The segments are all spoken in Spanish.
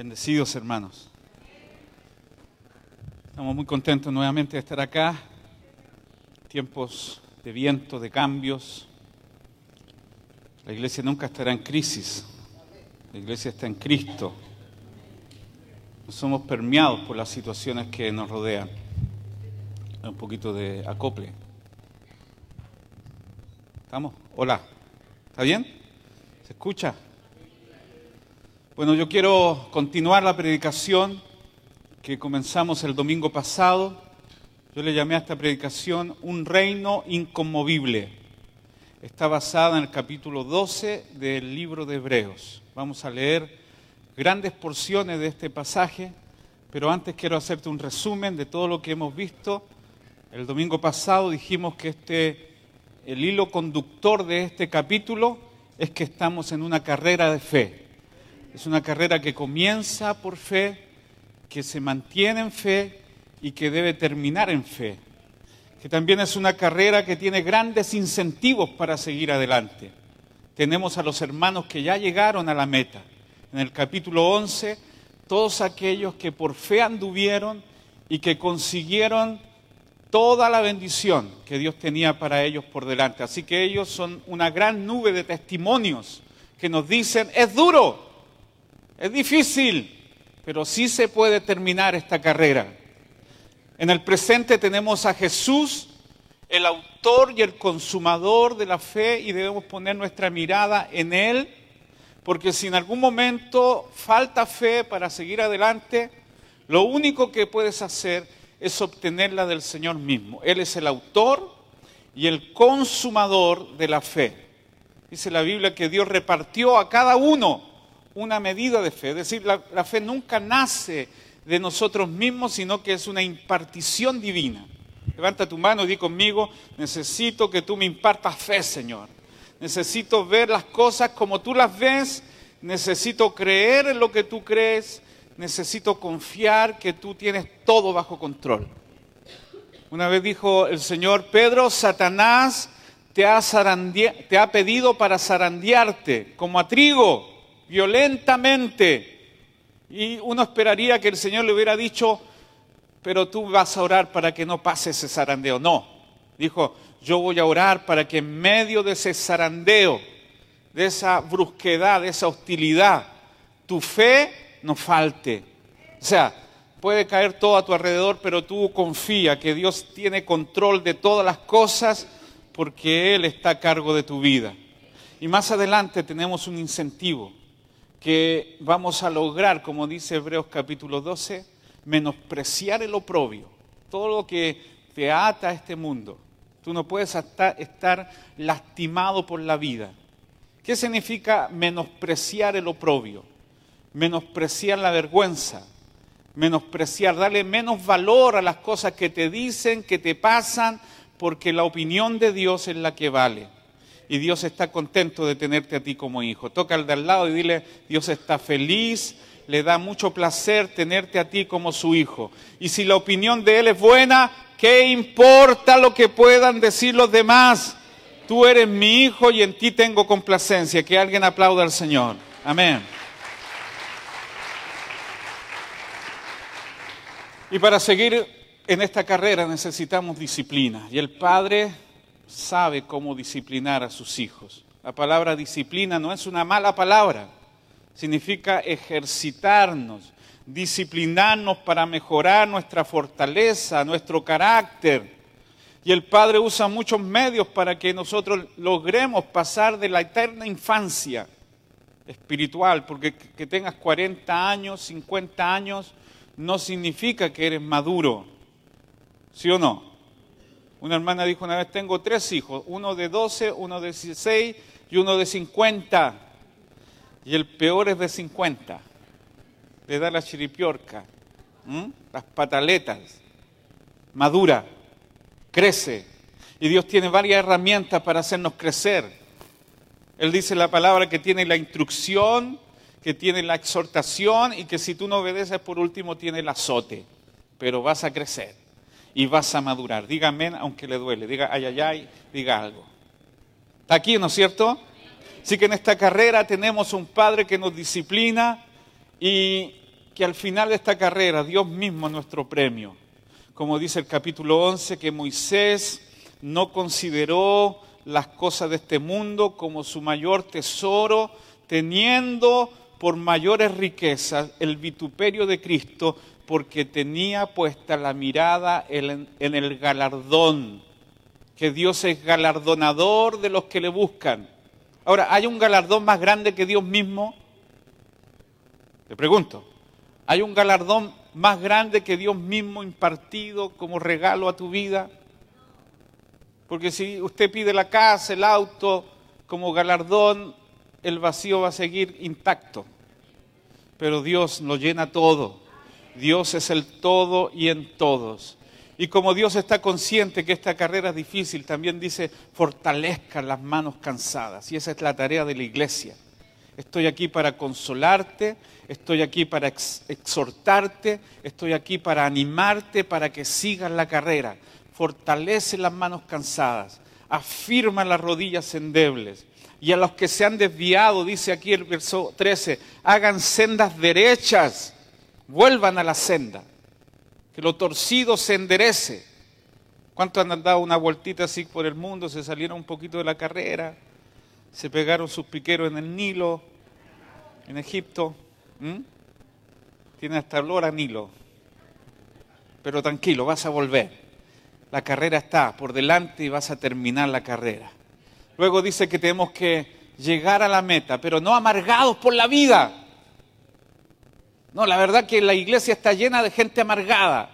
Bendecidos hermanos. Estamos muy contentos nuevamente de estar acá. Tiempos de viento, de cambios. La iglesia nunca estará en crisis. La iglesia está en Cristo. No somos permeados por las situaciones que nos rodean. Un poquito de acople. ¿Estamos? Hola. ¿Está bien? ¿Se escucha? Bueno, yo quiero continuar la predicación que comenzamos el domingo pasado. Yo le llamé a esta predicación Un reino inconmovible. Está basada en el capítulo 12 del libro de Hebreos. Vamos a leer grandes porciones de este pasaje, pero antes quiero hacerte un resumen de todo lo que hemos visto. El domingo pasado dijimos que este, el hilo conductor de este capítulo es que estamos en una carrera de fe. Es una carrera que comienza por fe, que se mantiene en fe y que debe terminar en fe. Que también es una carrera que tiene grandes incentivos para seguir adelante. Tenemos a los hermanos que ya llegaron a la meta. En el capítulo 11, todos aquellos que por fe anduvieron y que consiguieron toda la bendición que Dios tenía para ellos por delante. Así que ellos son una gran nube de testimonios que nos dicen, es duro, es difícil, pero sí se puede terminar esta carrera. En el presente tenemos a Jesús, el autor y el consumador de la fe, y debemos poner nuestra mirada en Él, porque si en algún momento falta fe para seguir adelante, lo único que puedes hacer es obtenerla del Señor mismo. Él es el autor y el consumador de la fe. Dice la Biblia que Dios repartió a cada uno una medida de fe. Es decir, la, fe nunca nace de nosotros mismos, sino que es una impartición divina. Levanta tu mano y di conmigo, necesito que tú me impartas fe, Señor. Necesito ver las cosas como tú las ves, necesito creer en lo que tú crees, necesito confiar que tú tienes todo bajo control. Una vez dijo el Señor, Pedro, Satanás te ha, te ha pedido para zarandearte como a trigo violentamente. Y uno esperaría que el Señor le hubiera dicho, pero tú vas a orar para que no pase ese zarandeo. No, dijo, yo voy a orar para que en medio de ese zarandeo, de esa brusquedad, de esa hostilidad, tu fe no falte. O sea, puede caer todo a tu alrededor, pero tú confía que Dios tiene control de todas las cosas porque Él está a cargo de tu vida. Y más adelante tenemos un incentivo que vamos a lograr, como dice Hebreos capítulo 12, menospreciar el oprobio, todo lo que te ata a este mundo. Tú no puedes estar lastimado por la vida. ¿Qué significa menospreciar el oprobio? Menospreciar la vergüenza, menospreciar, darle menos valor a las cosas que te dicen, que te pasan, porque la opinión de Dios es la que vale y Dios está contento de tenerte a ti como hijo. Toca al de al lado y dile, Dios está feliz, le da mucho placer tenerte a ti como su hijo. Y si la opinión de Él es buena, ¿qué importa lo que puedan decir los demás? Tú eres mi hijo y en ti tengo complacencia. Que alguien aplauda al Señor. Amén. Y para seguir en esta carrera necesitamos disciplina. Y el Padre sabe cómo disciplinar a sus hijos. La palabra disciplina no es una mala palabra, significa ejercitarnos, disciplinarnos para mejorar nuestra fortaleza, nuestro carácter. Y el Padre usa muchos medios para que nosotros logremos pasar de la eterna infancia espiritual, porque que tengas 40 años, 50 años, no significa que eres maduro, ¿sí o no? Una hermana dijo una vez, tengo tres hijos, uno de 12, uno de 16 y uno de 50. Y el peor es de 50. Le da la chiripiorca, las pataletas. Madura, crece. Y Dios tiene varias herramientas para hacernos crecer. Él dice la palabra que tiene la instrucción, que tiene la exhortación y que si tú no obedeces por último tiene el azote. Pero vas a crecer y vas a madurar. Diga amén aunque le duele. Diga ay, ay, ay, diga algo. ¿Está aquí, no es cierto? Así que en esta carrera tenemos un Padre que nos disciplina y que al final de esta carrera Dios mismo es nuestro premio. Como dice el capítulo 11, que Moisés no consideró las cosas de este mundo como su mayor tesoro, teniendo por mayores riquezas el vituperio de Cristo, porque tenía puesta la mirada en, el galardón, que Dios es galardonador de los que le buscan. Ahora, ¿hay un galardón más grande que Dios mismo? Le pregunto, ¿hay un galardón más grande que Dios mismo impartido como regalo a tu vida? Porque si usted pide la casa, el auto, como galardón, el vacío va a seguir intacto. Pero Dios lo llena todo. Dios es el todo y en todos. Y como Dios está consciente que esta carrera es difícil, también dice, fortalezca las manos cansadas. Y esa es la tarea de la iglesia. Estoy aquí para consolarte, estoy aquí para exhortarte, estoy aquí para animarte para que sigas la carrera fortalece las manos cansadas, afirma las rodillas endebles. Y a los que se han desviado, dice aquí el verso 13, hagan sendas derechas, vuelvan a la senda, que lo torcido se enderece. ¿Cuántos han dado una vueltita así por el mundo, se salieron un poquito de la carrera, se pegaron sus piqueros en el Nilo, en Egipto? Tiene hasta olor a Nilo. Pero tranquilo, vas a volver. La carrera está por delante y vas a terminar la carrera. Luego dice que tenemos que llegar a la meta, pero no amargados por la vida. No, la verdad que la iglesia está llena de gente amargada,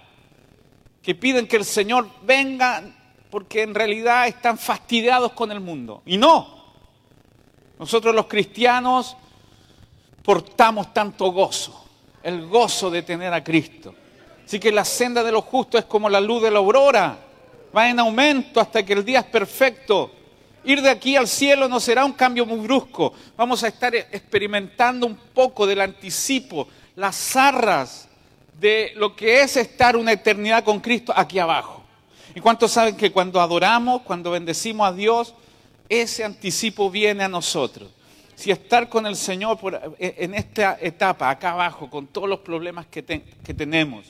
que piden que el Señor venga porque en realidad están fastidiados con el mundo. Y no, nosotros los cristianos portamos tanto gozo, el gozo de tener a Cristo. Así que la senda de los justos es como la luz de la aurora va en aumento hasta que el día es perfecto. Ir de aquí al cielo no será un cambio muy brusco. Vamos a estar experimentando un poco del anticipo, las zarras de lo que es estar una eternidad con Cristo aquí abajo. ¿Y cuántos saben que cuando adoramos, cuando bendecimos a Dios, ese anticipo viene a nosotros? Si estar con el Señor en esta etapa, acá abajo, con todos los problemas que, que tenemos,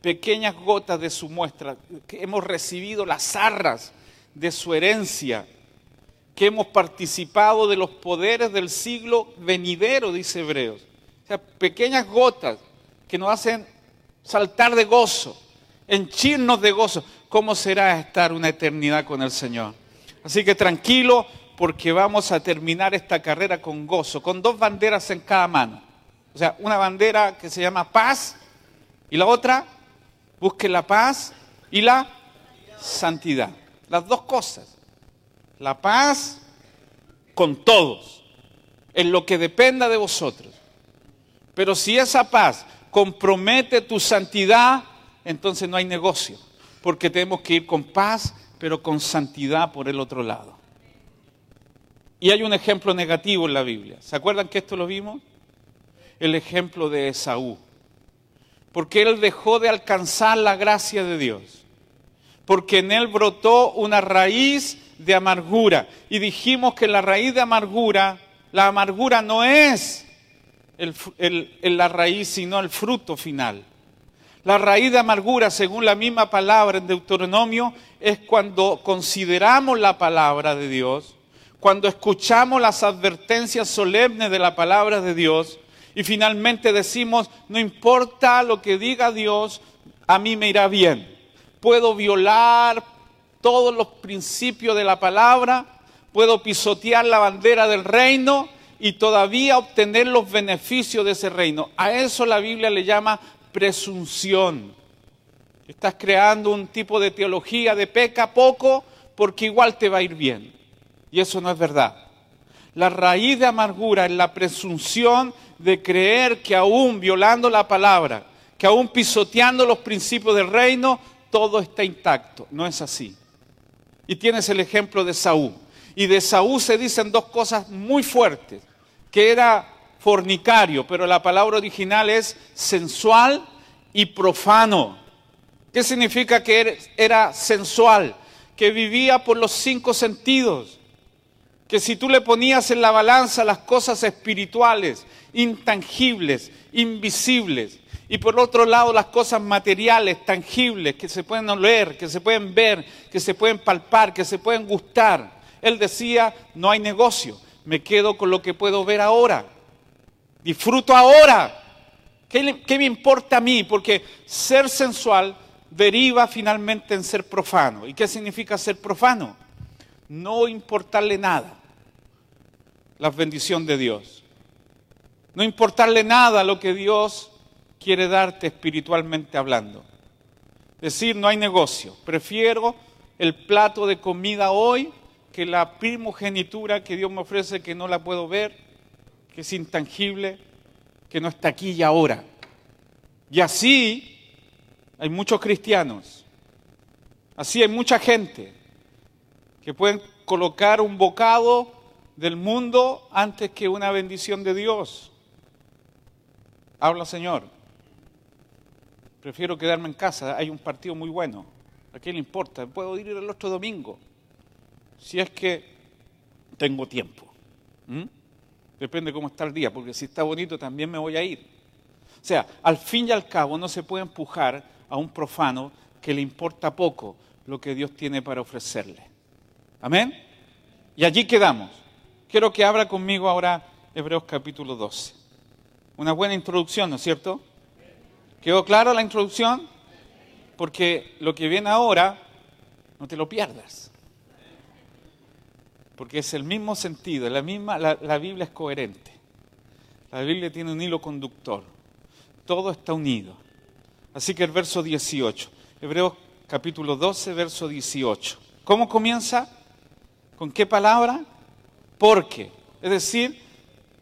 pequeñas gotas de su muestra, que hemos recibido las arras de su herencia, que hemos participado de los poderes del siglo venidero, dice Hebreos. Pequeñas gotas que nos hacen saltar de gozo, henchirnos de gozo. ¿Cómo será estar una eternidad con el Señor? Así que tranquilo, porque vamos a terminar esta carrera con gozo, con dos banderas en cada mano. O sea, una bandera que se llama paz y la otra Busque la paz y la santidad. Las dos cosas. La paz con todos, en lo que dependa de vosotros. Pero si esa paz compromete tu santidad, entonces no hay negocio, porque tenemos que ir con paz, pero con santidad por el otro lado. Y hay un ejemplo negativo en la Biblia. ¿Se acuerdan que esto lo vimos? El ejemplo de Esaú porque él dejó de alcanzar la gracia de Dios, porque en él brotó una raíz de amargura. Y dijimos que la raíz de amargura, la amargura no es la raíz, sino el fruto final. La raíz de amargura, según la misma palabra en Deuteronomio, es cuando consideramos la palabra de Dios, cuando escuchamos las advertencias solemnes de la palabra de Dios, y finalmente decimos, no importa lo que diga Dios, a mí me irá bien. Puedo violar todos los principios de la palabra, puedo pisotear la bandera del reino y todavía obtener los beneficios de ese reino. A eso la Biblia le llama presunción. Estás creando un tipo de teología de peca poco porque igual te va a ir bien. Y eso no es verdad. La raíz de amargura es la presunción de creer que aún violando la palabra, que aún pisoteando los principios del reino, todo está intacto. No es así. Y tienes el ejemplo de Saúl. Y de Saúl se dicen dos cosas muy fuertes, que era fornicario, pero la palabra original es sensual y profano. ¿Qué significa que era sensual? Que vivía por los cinco sentidos que si tú le ponías en la balanza las cosas espirituales, intangibles, invisibles, Y por otro lado, las cosas materiales, tangibles, que se pueden oler, que se pueden ver, que se pueden palpar, que se pueden gustar. Él decía, no hay negocio, me quedo con lo que puedo ver ahora. Disfruto ahora. ¿Qué, me importa a mí? Porque ser sensual deriva finalmente en ser profano. ¿Y qué significa ser profano? No importarle nada la bendición de Dios. No importarle nada lo que Dios quiere darte espiritualmente hablando. Decir, no hay negocio. Prefiero el plato de comida hoy que la primogenitura que Dios me ofrece que no la puedo ver, que es intangible, que no está aquí y ahora. Y así hay muchos cristianos, así hay mucha gente que pueden colocar un bocado del mundo antes que una bendición de Dios. Habla Señor. Prefiero quedarme en casa, hay un partido muy bueno. ¿A quién le importa? Puedo ir el otro domingo, si es que tengo tiempo. Depende cómo está el día, porque si está bonito también me voy a ir. O sea, al fin y al cabo no se puede empujar a un profano que le importa poco lo que Dios tiene para ofrecerle. Amén. Y allí quedamos. Quiero que abra conmigo ahora Hebreos capítulo 12. Una buena introducción, ¿no es cierto? ¿Quedó clara la introducción? Porque lo que viene ahora, no te lo pierdas. Porque es el mismo sentido, la, misma, la, Biblia es coherente. La Biblia tiene un hilo conductor. Todo está unido. Así que el verso 18, Hebreos capítulo 12, verso 18. ¿Cómo comienza? ¿Con qué palabra? Porque, es decir,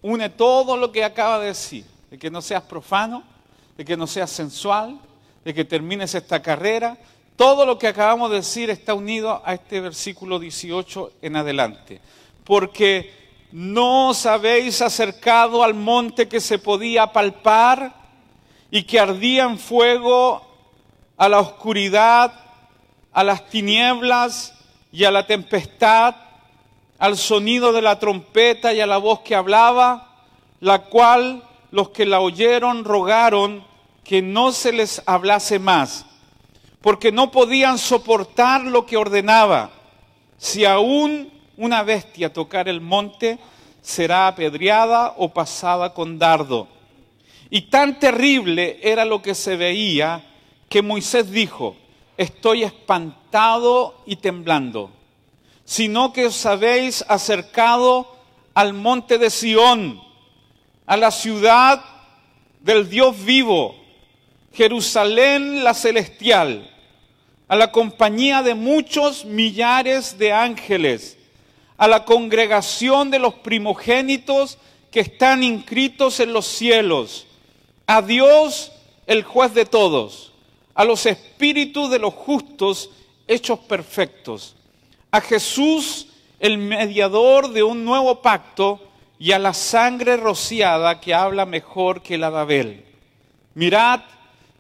une todo lo que acaba de decir, de que no seas profano, de que no seas sensual, de que termines esta carrera. Todo lo que acabamos de decir está unido a este versículo 18 en adelante. Porque no os habéis acercado al monte que se podía palpar y que ardía en fuego a la oscuridad, a las tinieblas y a la tempestad al sonido de la trompeta y a la voz que hablaba, la cual los que la oyeron rogaron que no se les hablase más, porque no podían soportar lo que ordenaba. Si aún una bestia tocar el monte, será apedreada o pasada con dardo. Y tan terrible era lo que se veía que Moisés dijo, estoy espantado y temblando sino que os habéis acercado al monte de Sión, a la ciudad del Dios vivo, Jerusalén la celestial, a la compañía de muchos millares de ángeles, a la congregación de los primogénitos que están inscritos en los cielos, a Dios el juez de todos, a los espíritus de los justos hechos perfectos a Jesús, el mediador de un nuevo pacto, y a la sangre rociada que habla mejor que la de Abel. Mirad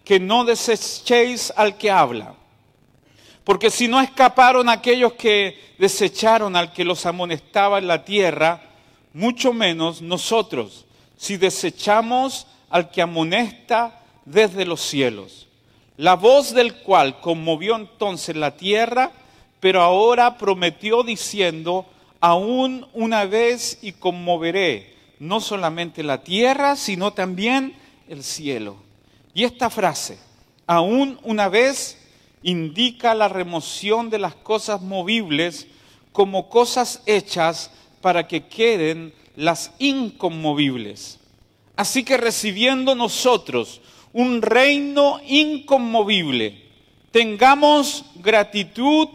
que no desechéis al que habla. Porque si no escaparon aquellos que desecharon al que los amonestaba en la tierra, mucho menos nosotros, si desechamos al que amonesta desde los cielos. La voz del cual conmovió entonces la tierra, pero ahora prometió diciendo, aún una vez y conmoveré no solamente la tierra, sino también el cielo. Y esta frase, aún una vez, indica la remoción de las cosas movibles como cosas hechas para que queden las inconmovibles. Así que recibiendo nosotros un reino inconmovible, tengamos gratitud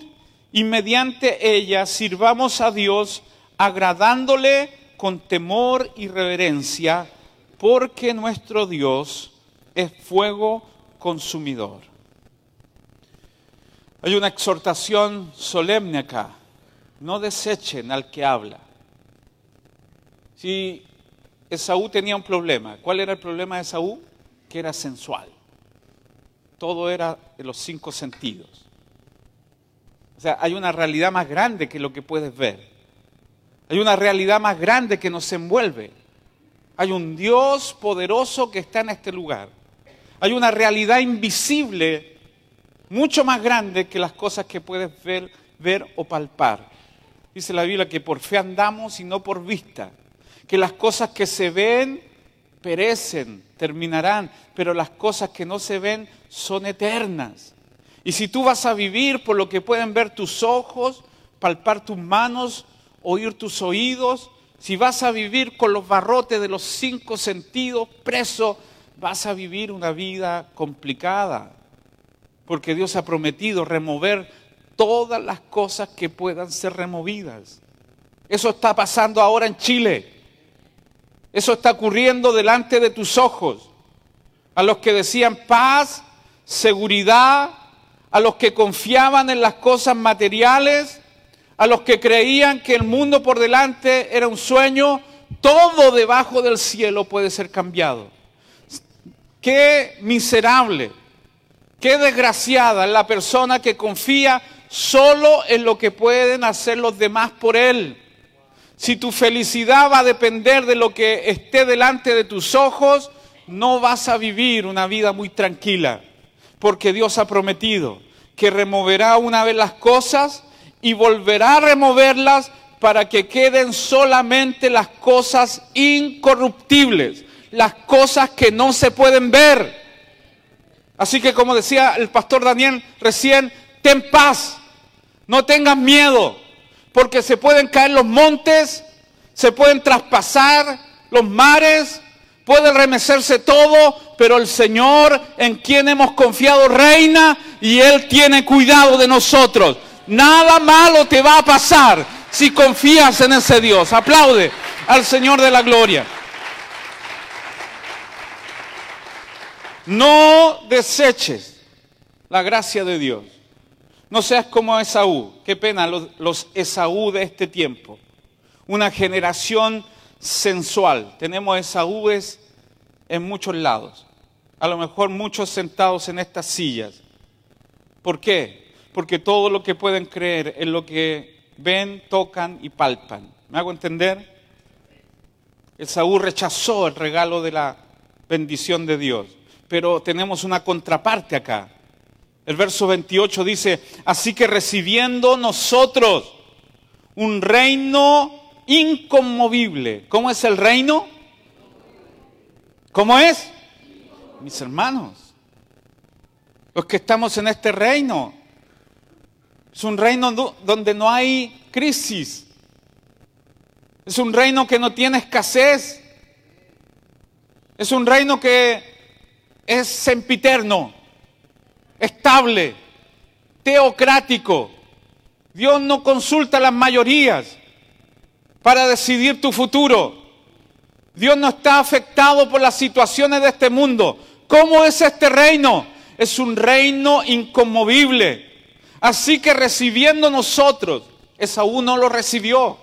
y mediante ella sirvamos a Dios agradándole con temor y reverencia, porque nuestro Dios es fuego consumidor. Hay una exhortación solemne acá. No desechen al que habla. Si Esaú tenía un problema, ¿cuál era el problema de Esaú? Que era sensual. Todo era de los cinco sentidos. O sea, hay una realidad más grande que lo que puedes ver. Hay una realidad más grande que nos envuelve. Hay un Dios poderoso que está en este lugar. Hay una realidad invisible mucho más grande que las cosas que puedes ver, ver o palpar. Dice la Biblia que por fe andamos y no por vista. Que las cosas que se ven perecen, terminarán, pero las cosas que no se ven son eternas. Y si tú vas a vivir por lo que pueden ver tus ojos, palpar tus manos, oír tus oídos, si vas a vivir con los barrotes de los cinco sentidos preso, vas a vivir una vida complicada. Porque Dios ha prometido remover todas las cosas que puedan ser removidas. Eso está pasando ahora en Chile. Eso está ocurriendo delante de tus ojos. A los que decían paz, seguridad, a los que confiaban en las cosas materiales, a los que creían que el mundo por delante era un sueño, todo debajo del cielo puede ser cambiado. Qué miserable, qué desgraciada es la persona que confía solo en lo que pueden hacer los demás por él. Si tu felicidad va a depender de lo que esté delante de tus ojos, no vas a vivir una vida muy tranquila porque Dios ha prometido que removerá una vez las cosas y volverá a removerlas para que queden solamente las cosas incorruptibles, las cosas que no se pueden ver. Así que como decía el pastor Daniel recién, ten paz, no tengas miedo, porque se pueden caer los montes, se pueden traspasar los mares, puede remecerse todo, pero el Señor en quien hemos confiado reina y Él tiene cuidado de nosotros. Nada malo te va a pasar si confías en ese Dios. Aplaude al Señor de la gloria. No deseches la gracia de Dios. No seas como Esaú. Qué pena los, Esaú de este tiempo. Una generación sensual. Tenemos Esaúes en muchos lados. A lo mejor muchos sentados en estas sillas. ¿Por qué? Porque todo lo que pueden creer es lo que ven, tocan y palpan. ¿Me hago entender? Esaú rechazó el regalo de la bendición de Dios. Pero tenemos una contraparte acá. El verso 28 dice, así que recibiendo nosotros un reino inconmovible. ¿Cómo es el reino? ¿Cómo es? Mis hermanos, los que estamos en este reino, es un reino donde no hay crisis, es un reino que no tiene escasez, es un reino que es sempiterno, estable, teocrático. Dios no consulta a las mayorías para decidir tu futuro. Dios no está afectado por las situaciones de este mundo. ¿Cómo es este reino? Es un reino inconmovible. Así que recibiendo nosotros, Esaú no lo recibió,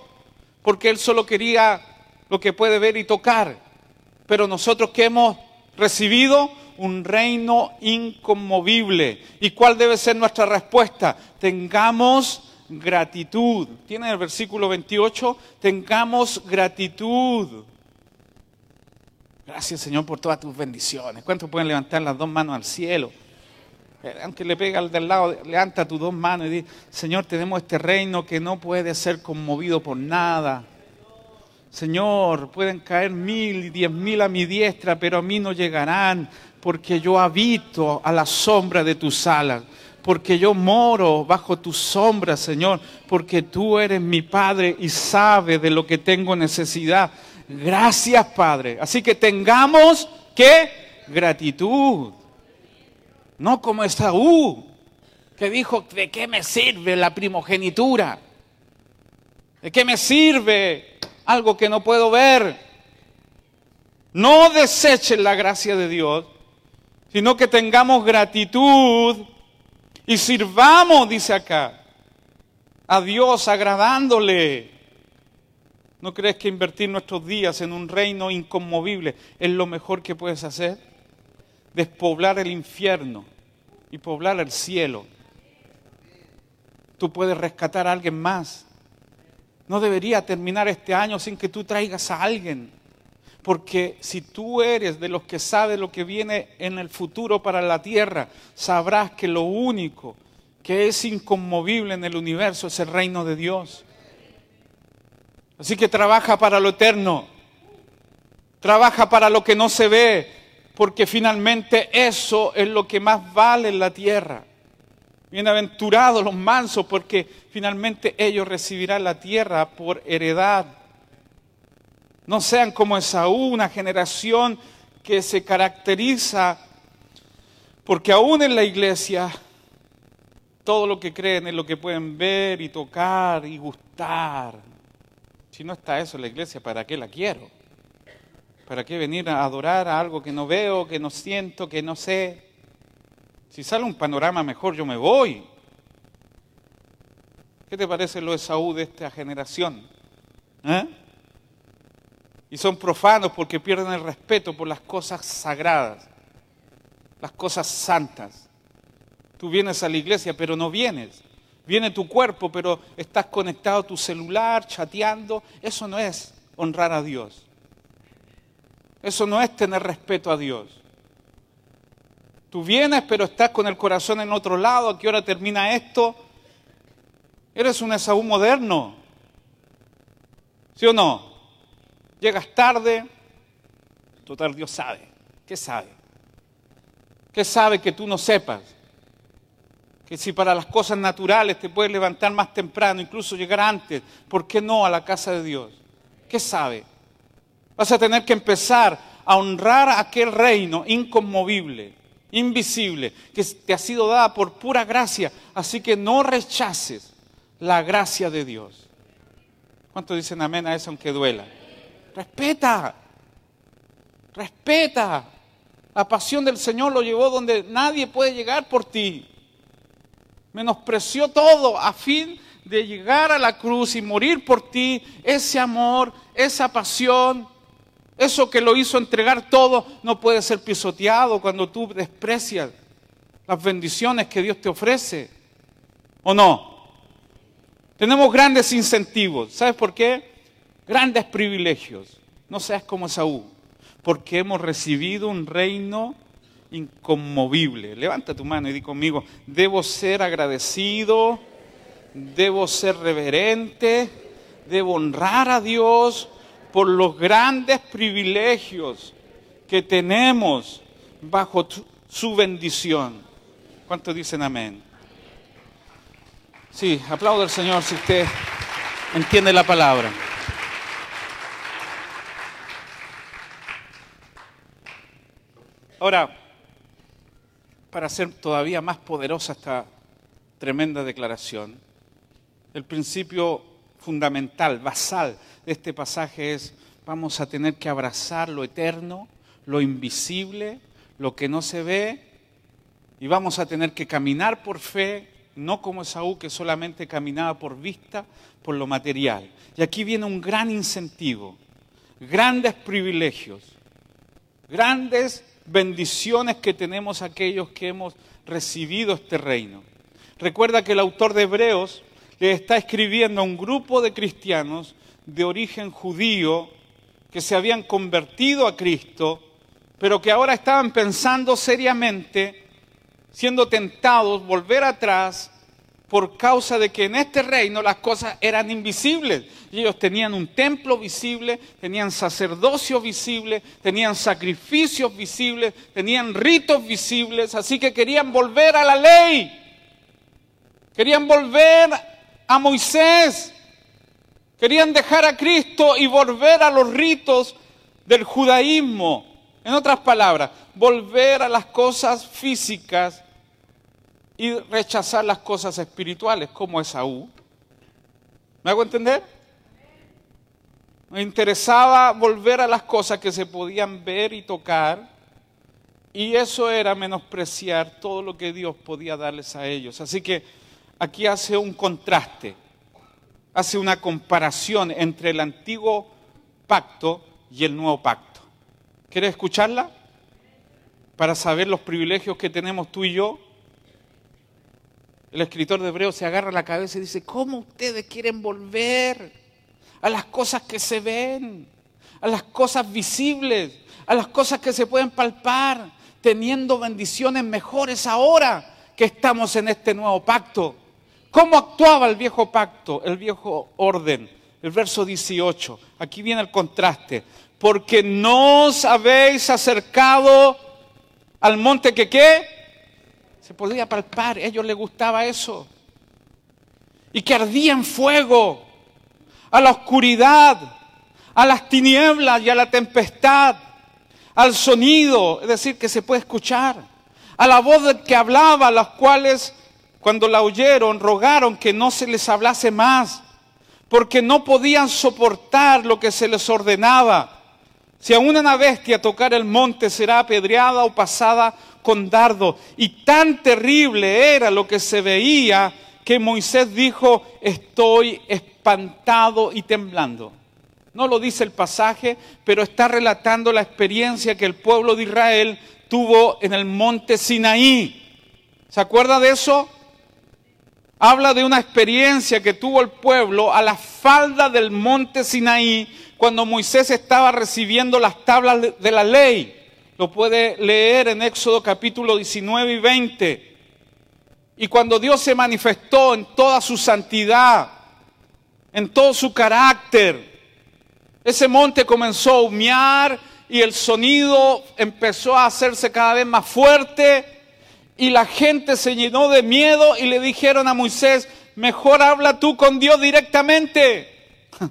porque él solo quería lo que puede ver y tocar. Pero nosotros que hemos recibido un reino inconmovible. ¿Y cuál debe ser nuestra respuesta? Tengamos gratitud. Tiene el versículo 28, tengamos gratitud. Gracias Señor por todas tus bendiciones. ¿Cuántos pueden levantar las dos manos al cielo? Eh, aunque le pega al del lado, levanta tus dos manos y di, Señor, tenemos este reino que no puede ser conmovido por nada. Señor, pueden caer mil y diez mil a mi diestra, pero a mí no llegarán, porque yo habito a la sombra de tus alas porque yo moro bajo tu sombra, Señor, porque tú eres mi Padre y sabes de lo que tengo necesidad. Gracias, Padre. Así que tengamos que gratitud. No como Esaú, que dijo, ¿de qué me sirve la primogenitura? ¿De qué me sirve algo que no puedo ver? No desechen la gracia de Dios, sino que tengamos gratitud y sirvamos, dice acá, a Dios agradándole. ¿No crees que invertir nuestros días en un reino inconmovible es lo mejor que puedes hacer? Despoblar el infierno y poblar el cielo. Tú puedes rescatar a alguien más. No debería terminar este año sin que tú traigas a alguien. Porque si tú eres de los que sabe lo que viene en el futuro para la tierra, sabrás que lo único que es inconmovible en el universo es el reino de Dios. Así que trabaja para lo eterno, trabaja para lo que no se ve, porque finalmente eso es lo que más vale en la tierra. Bienaventurados los mansos, porque finalmente ellos recibirán la tierra por heredad. No sean como Esaú, una generación que se caracteriza porque aún en la iglesia todo lo que creen es lo que pueden ver y tocar y gustar. Si no está eso en la iglesia, ¿para qué la quiero? ¿Para qué venir a adorar a algo que no veo, que no siento, que no sé? Si sale un panorama mejor, yo me voy. ¿Qué te parece lo de Saúl de esta generación? ¿Eh? Y son profanos porque pierden el respeto por las cosas sagradas, las cosas santas. Tú vienes a la iglesia, pero no vienes. Viene tu cuerpo, pero estás conectado a tu celular, chateando. Eso no es honrar a Dios. Eso no es tener respeto a Dios. Tú vienes, pero estás con el corazón en otro lado. ¿A qué hora termina esto? Eres un Esaú moderno. ¿Sí o no? Llegas tarde. Total, Dios sabe. ¿Qué sabe? ¿Qué sabe que tú no sepas? Que si para las cosas naturales te puedes levantar más temprano, incluso llegar antes, ¿por qué no a la casa de Dios? ¿Qué sabe? Vas a tener que empezar a honrar aquel reino inconmovible, invisible, que te ha sido dada por pura gracia. Así que no rechaces la gracia de Dios. ¿Cuántos dicen amén a eso aunque duela? Respeta, respeta. La pasión del Señor lo llevó donde nadie puede llegar por ti. Menospreció todo a fin de llegar a la cruz y morir por ti. Ese amor, esa pasión, eso que lo hizo entregar todo no puede ser pisoteado cuando tú desprecias las bendiciones que Dios te ofrece. ¿O no? Tenemos grandes incentivos. ¿Sabes por qué? Grandes privilegios. No seas como Saúl. Porque hemos recibido un reino inconmovible. Levanta tu mano y di conmigo, debo ser agradecido, debo ser reverente, debo honrar a Dios por los grandes privilegios que tenemos bajo su bendición. ¿Cuántos dicen amén? Sí, aplaudo al Señor si usted entiende la palabra. Ahora, para hacer todavía más poderosa esta tremenda declaración, el principio fundamental, basal de este pasaje es, vamos a tener que abrazar lo eterno, lo invisible, lo que no se ve, y vamos a tener que caminar por fe, no como Esaú que solamente caminaba por vista, por lo material. Y aquí viene un gran incentivo, grandes privilegios, grandes bendiciones que tenemos aquellos que hemos recibido este reino. Recuerda que el autor de Hebreos le está escribiendo a un grupo de cristianos de origen judío que se habían convertido a Cristo, pero que ahora estaban pensando seriamente, siendo tentados, volver atrás por causa de que en este reino las cosas eran invisibles. Ellos tenían un templo visible, tenían sacerdocio visible, tenían sacrificios visibles, tenían ritos visibles, así que querían volver a la ley. Querían volver a Moisés. Querían dejar a Cristo y volver a los ritos del judaísmo. En otras palabras, volver a las cosas físicas y rechazar las cosas espirituales, como Esaú. ¿Me hago entender? Me interesaba volver a las cosas que se podían ver y tocar, y eso era menospreciar todo lo que Dios podía darles a ellos. Así que aquí hace un contraste hace una comparación entre el antiguo pacto y el nuevo pacto. ¿Quieres escucharla? Para saber los privilegios que tenemos tú y yo. El escritor de Hebreos se agarra la cabeza y dice, ¿cómo ustedes quieren volver a las cosas que se ven? a las cosas visibles, a las cosas que se pueden palpar, teniendo bendiciones mejores ahora que estamos en este nuevo pacto. ¿Cómo actuaba el viejo pacto, el viejo orden? El verso 18, aquí viene el contraste. Porque no os habéis acercado al monte que qué? Se podía palpar, a ellos les gustaba eso. Y que ardía en fuego, a la oscuridad, a las tinieblas y a la tempestad, al sonido, es decir, que se puede escuchar, a la voz del que hablaba, las cuales cuando la oyeron rogaron que no se les hablase más, porque no podían soportar lo que se les ordenaba. Si a una bestia tocar el monte será apedreada o pasada con dardo. Y tan terrible era lo que se veía que Moisés dijo, estoy espantado y temblando. No lo dice el pasaje, pero está relatando la experiencia que el pueblo de Israel tuvo en el monte Sinaí. ¿Se acuerda de eso? Habla de una experiencia que tuvo el pueblo a la falda del monte Sinaí cuando Moisés estaba recibiendo las tablas de la ley. Lo puede leer en Éxodo capítulo 19 y 20. Y cuando Dios se manifestó en toda su santidad, en todo su carácter, ese monte comenzó a humear y el sonido empezó a hacerse cada vez más fuerte y la gente se llenó de miedo y le dijeron a Moisés, mejor habla tú con Dios directamente.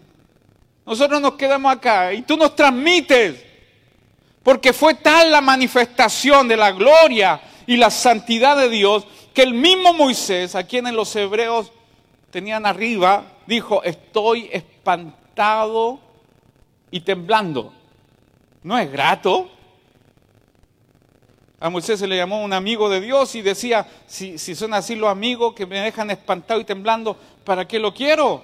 Nosotros nos quedamos acá y tú nos transmites, porque fue tal la manifestación de la gloria y la santidad de Dios que el mismo Moisés, a quien en los hebreos tenían arriba, dijo, estoy espantado y temblando. ¿No es grato? A Moisés se le llamó un amigo de Dios y decía, si, si son así los amigos que me dejan espantado y temblando, ¿para qué lo quiero?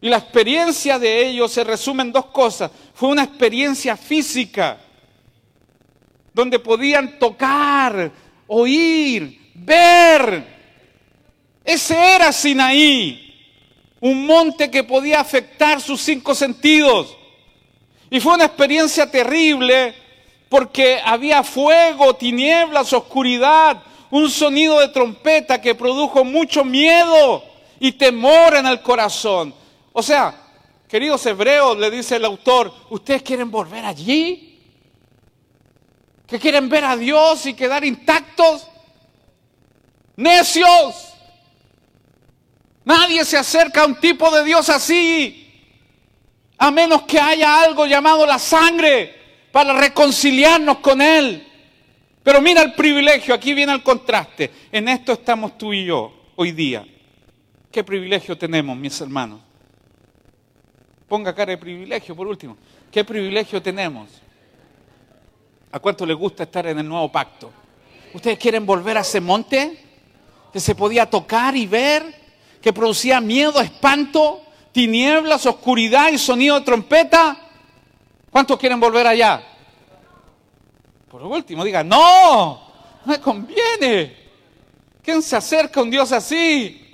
Y la experiencia de ellos se resume en dos cosas. Fue una experiencia física, donde podían tocar, oír, ver. Ese era Sinaí un monte que podía afectar sus cinco sentidos. Y fue una experiencia terrible porque había fuego, tinieblas, oscuridad, un sonido de trompeta que produjo mucho miedo y temor en el corazón. O sea, queridos hebreos, le dice el autor, ¿ustedes quieren volver allí? ¿Que quieren ver a Dios y quedar intactos? Necios. Nadie se acerca a un tipo de Dios así, a menos que haya algo llamado la sangre para reconciliarnos con Él. Pero mira el privilegio, aquí viene el contraste. En esto estamos tú y yo hoy día. ¿Qué privilegio tenemos, mis hermanos? Ponga cara de privilegio por último. ¿Qué privilegio tenemos? ¿A cuánto les gusta estar en el nuevo pacto? ¿Ustedes quieren volver a ese monte que se podía tocar y ver? que producía miedo, espanto, tinieblas, oscuridad y sonido de trompeta. ¿Cuántos quieren volver allá? Por último, diga, no, no me conviene. ¿Quién se acerca a un Dios así?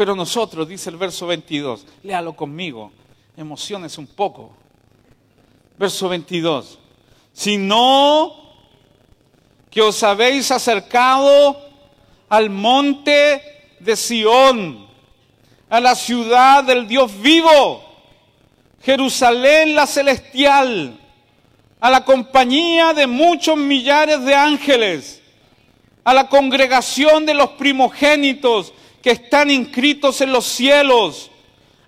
Pero nosotros, dice el verso 22, léalo conmigo, emociones un poco. Verso 22, si no que os habéis acercado al monte de Sión, a la ciudad del Dios vivo, Jerusalén la celestial, a la compañía de muchos millares de ángeles, a la congregación de los primogénitos que están inscritos en los cielos,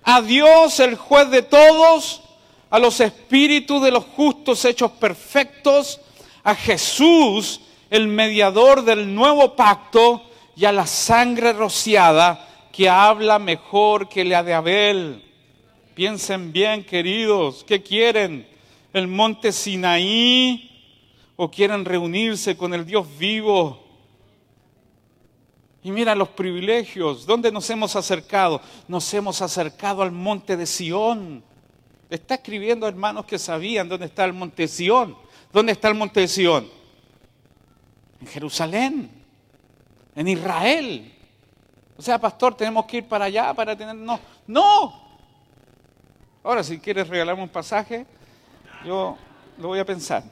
a Dios el juez de todos, a los espíritus de los justos hechos perfectos, a Jesús el mediador del nuevo pacto, y a la sangre rociada que habla mejor que la de Abel. Piensen bien, queridos, ¿qué quieren? ¿El monte Sinaí o quieren reunirse con el Dios vivo? Y mira los privilegios, ¿dónde nos hemos acercado? Nos hemos acercado al monte de Sión. Está escribiendo hermanos que sabían dónde está el monte de Sión. ¿Dónde está el monte de Sión? En Jerusalén en Israel. O sea, pastor, tenemos que ir para allá para tener... No, no. Ahora, si quieres regalarme un pasaje, yo lo voy a pensar.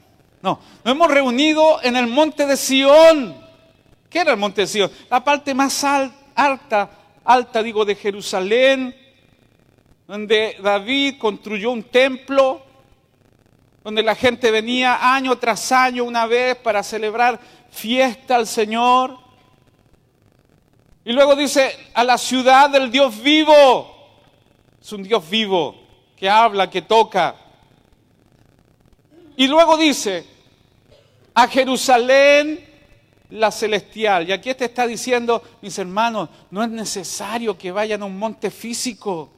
No, nos hemos reunido en el monte de Sión. ¿Qué era el monte? La parte más alta, alta digo, de Jerusalén, donde David construyó un templo, donde la gente venía año tras año una vez para celebrar fiesta al Señor. Y luego dice, a la ciudad del Dios vivo. Es un Dios vivo que habla, que toca. Y luego dice, a Jerusalén la celestial. Y aquí te está diciendo, mis hermanos, no es necesario que vayan a un monte físico.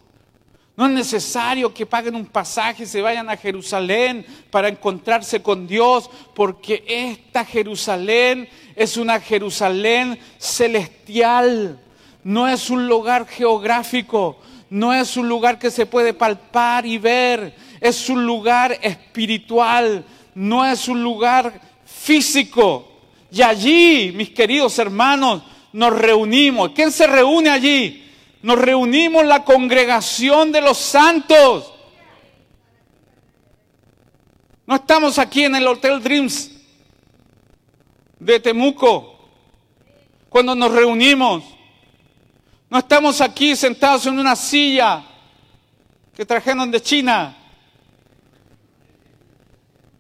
No es necesario que paguen un pasaje y se vayan a Jerusalén para encontrarse con Dios, porque esta Jerusalén es una Jerusalén celestial. No es un lugar geográfico, no es un lugar que se puede palpar y ver, es un lugar espiritual, no es un lugar físico. Y allí, mis queridos hermanos, nos reunimos. ¿Quién se reúne allí? Nos reunimos la congregación de los santos. No estamos aquí en el Hotel Dreams de Temuco cuando nos reunimos. No estamos aquí sentados en una silla que trajeron de China.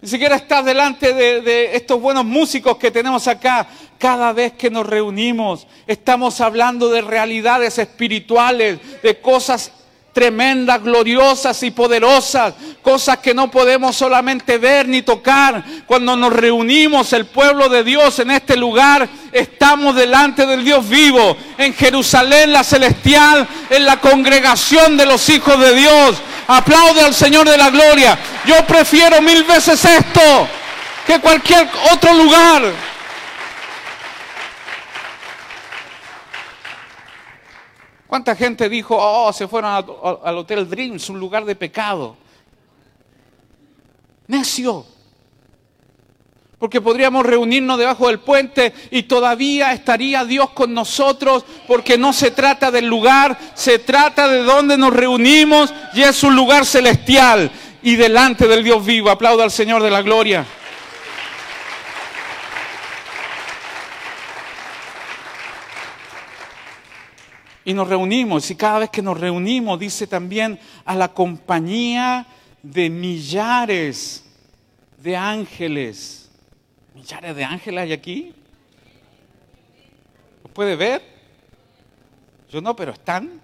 Ni siquiera estás delante de, estos buenos músicos que tenemos acá. Cada vez que nos reunimos, estamos hablando de realidades espirituales, de cosas tremendas, gloriosas y poderosas, cosas que no podemos solamente ver ni tocar. Cuando nos reunimos el pueblo de Dios en este lugar, estamos delante del Dios vivo, en Jerusalén la celestial, en la congregación de los hijos de Dios. Aplaude al Señor de la gloria. Yo prefiero mil veces esto que cualquier otro lugar. ¿Cuánta gente dijo, oh, se fueron al, Hotel Dreams, un lugar de pecado? Necio porque podríamos reunirnos debajo del puente y todavía estaría Dios con nosotros, porque no se trata del lugar, se trata de donde nos reunimos y es un lugar celestial y delante del Dios vivo. Aplauda al Señor de la gloria. Y nos reunimos, y cada vez que nos reunimos, dice también a la compañía de millares de ángeles millares de ángeles hay aquí. ¿Los puede ver? Yo no, pero están.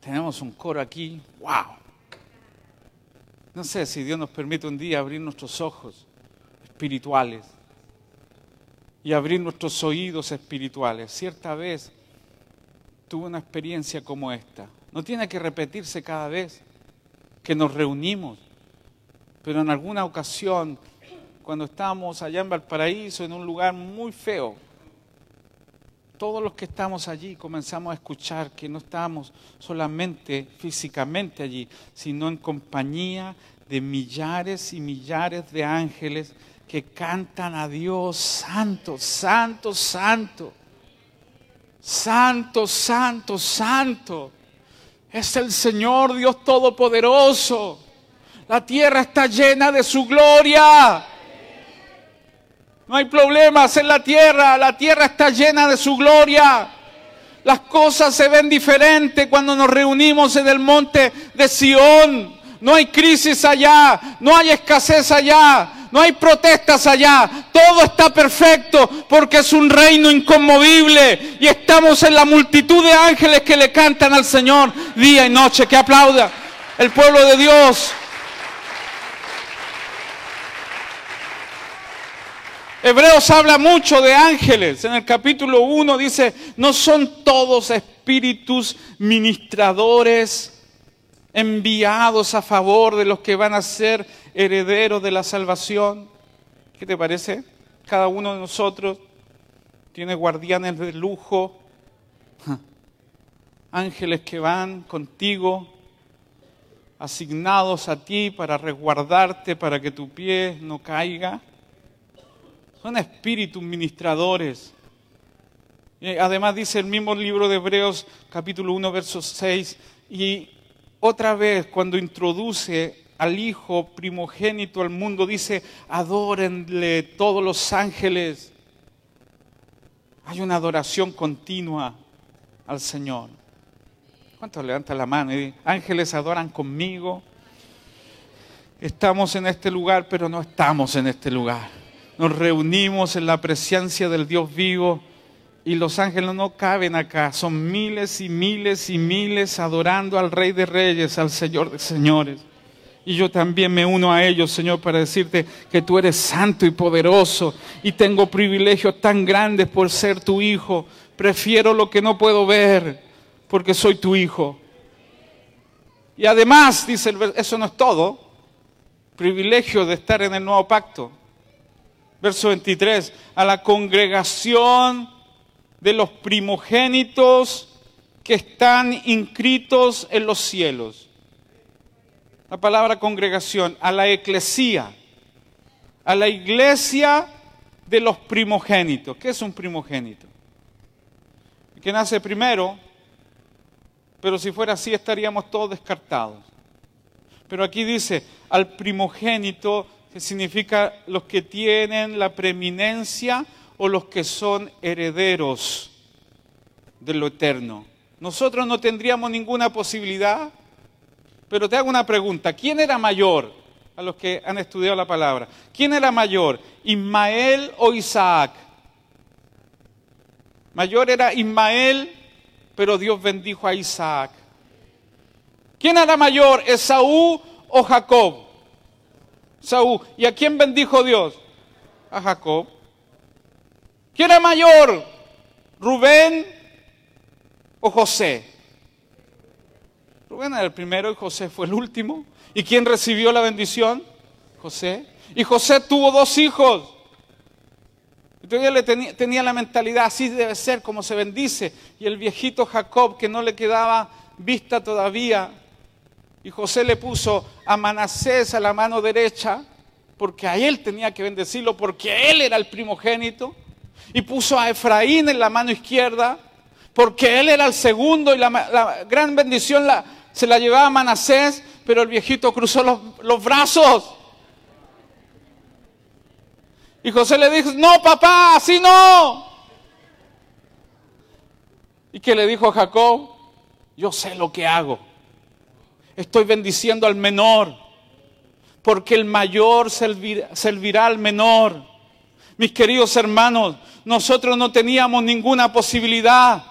Tenemos un coro aquí. ¡Wow! No sé si Dios nos permite un día abrir nuestros ojos espirituales y abrir nuestros oídos espirituales. Cierta vez tuve una experiencia como esta. No tiene que repetirse cada vez que nos reunimos, pero en alguna ocasión cuando estábamos allá en Valparaíso, en un lugar muy feo. Todos los que estamos allí comenzamos a escuchar que no estábamos solamente físicamente allí, sino en compañía de millares y millares de ángeles que cantan a Dios, santo, santo, santo, santo, santo, santo. Es el Señor Dios Todopoderoso. La tierra está llena de su gloria. No hay problemas en la tierra, la tierra está llena de su gloria. Las cosas se ven diferentes cuando nos reunimos en el monte de Sión. No hay crisis allá, no hay escasez allá, no hay protestas allá. Todo está perfecto porque es un reino inconmovible y estamos en la multitud de ángeles que le cantan al Señor día y noche. Que aplauda el pueblo de Dios. Hebreos habla mucho de ángeles. En el capítulo 1 dice, no son todos espíritus ministradores enviados a favor de los que van a ser herederos de la salvación. ¿Qué te parece? Cada uno de nosotros tiene guardianes de lujo, ángeles que van contigo, asignados a ti para resguardarte, para que tu pie no caiga. Son espíritus ministradores. Además dice el mismo libro de Hebreos capítulo 1, verso 6, y otra vez cuando introduce al Hijo primogénito al mundo, dice, adórenle todos los ángeles. Hay una adoración continua al Señor. ¿Cuántos levantan la mano y ángeles adoran conmigo? Estamos en este lugar, pero no estamos en este lugar. Nos reunimos en la presencia del Dios vivo y los ángeles no caben acá. Son miles y miles y miles adorando al Rey de Reyes, al Señor de Señores. Y yo también me uno a ellos, Señor, para decirte que tú eres santo y poderoso y tengo privilegios tan grandes por ser tu hijo. Prefiero lo que no puedo ver porque soy tu hijo. Y además, dice el eso no es todo, privilegio de estar en el nuevo pacto. Verso 23, a la congregación de los primogénitos que están inscritos en los cielos. La palabra congregación, a la eclesía, a la iglesia de los primogénitos. ¿Qué es un primogénito? que nace primero, pero si fuera así estaríamos todos descartados. Pero aquí dice, al primogénito, que significa los que tienen la preeminencia o los que son herederos de lo eterno. Nosotros no tendríamos ninguna posibilidad, pero te hago una pregunta, ¿quién era mayor? A los que han estudiado la palabra. ¿Quién era mayor? ¿Ismael o Isaac? Mayor era Ismael, pero Dios bendijo a Isaac. ¿Quién era mayor, Esaú o Jacob? Saúl. ¿Y a quién bendijo Dios? A Jacob. ¿Quién era mayor? ¿Rubén o José? Rubén era el primero y José fue el último. ¿Y quién recibió la bendición? José. Y José tuvo dos hijos. Entonces le tenía, la mentalidad, así debe ser como se bendice. Y el viejito Jacob, que no le quedaba vista todavía, y José le puso a Manasés a la mano derecha, porque a él tenía que bendecirlo, porque él era el primogénito y puso a Efraín en la mano izquierda, porque él era el segundo y la, gran bendición se la llevaba a Manasés, pero el viejito cruzó los, los brazos. Y José le dijo, no papá, así no. ¿Y qué le dijo a Jacob? Yo sé lo que hago. Estoy bendiciendo al menor, porque el mayor servirá al menor. Mis queridos hermanos, nosotros no teníamos ninguna posibilidad.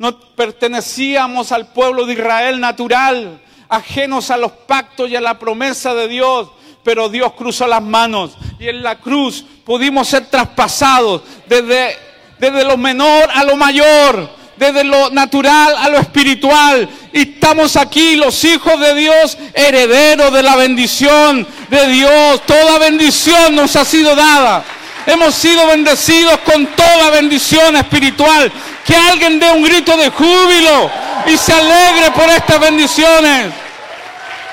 No pertenecíamos al pueblo de Israel natural, ajenos a los pactos y a la promesa de Dios. Pero Dios cruzó las manos y en la cruz pudimos ser traspasados desde, desde lo menor a lo mayor, desde lo natural a lo espiritual. Y estamos aquí, los hijos de Dios, herederos de la bendición de Dios. Toda bendición nos ha sido dada. Hemos sido bendecidos con toda bendición espiritual. Que alguien dé un grito de júbilo y se alegre por estas bendiciones.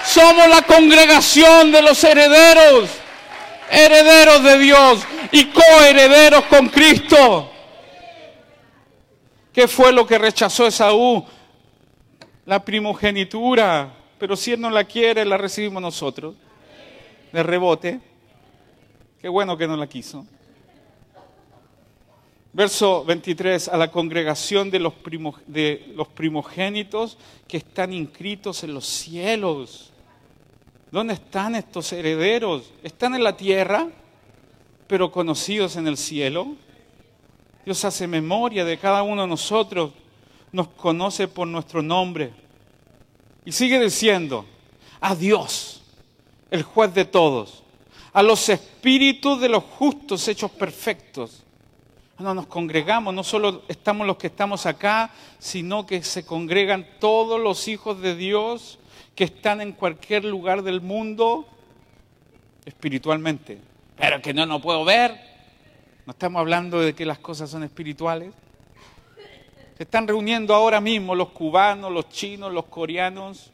Somos la congregación de los herederos, herederos de Dios y coherederos con Cristo. ¿Qué fue lo que rechazó Esaú? La primogenitura. Pero si él no la quiere, la recibimos nosotros. De rebote. Qué bueno que no la quiso. Verso 23, a la congregación de los, de los primogénitos que están inscritos en los cielos. ¿Dónde están estos herederos? ¿Están en la tierra, pero conocidos en el cielo? Dios hace memoria de cada uno de nosotros, nos conoce por nuestro nombre. Y sigue diciendo, a Dios, el juez de todos, a los espíritus de los justos hechos perfectos cuando nos congregamos, no solo estamos los que estamos acá, sino que se congregan todos los hijos de Dios que están en cualquier lugar del mundo espiritualmente. Pero que no nos puedo ver. No estamos hablando de que las cosas son espirituales. Se están reuniendo ahora mismo los cubanos, los chinos, los coreanos.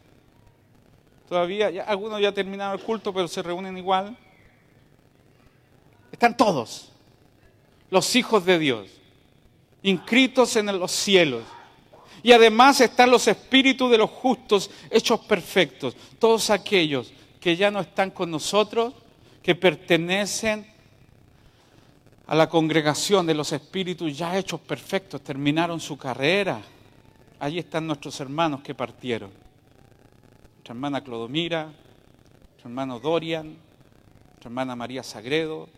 Todavía, algunos ya terminaron el culto, pero se reúnen igual. Están todos los hijos de Dios, inscritos en los cielos. Y además están los espíritus de los justos hechos perfectos, todos aquellos que ya no están con nosotros, que pertenecen a la congregación de los espíritus ya hechos perfectos, terminaron su carrera. Allí están nuestros hermanos que partieron. Nuestra hermana Clodomira, nuestro hermano Dorian, nuestra hermana María Sagredo.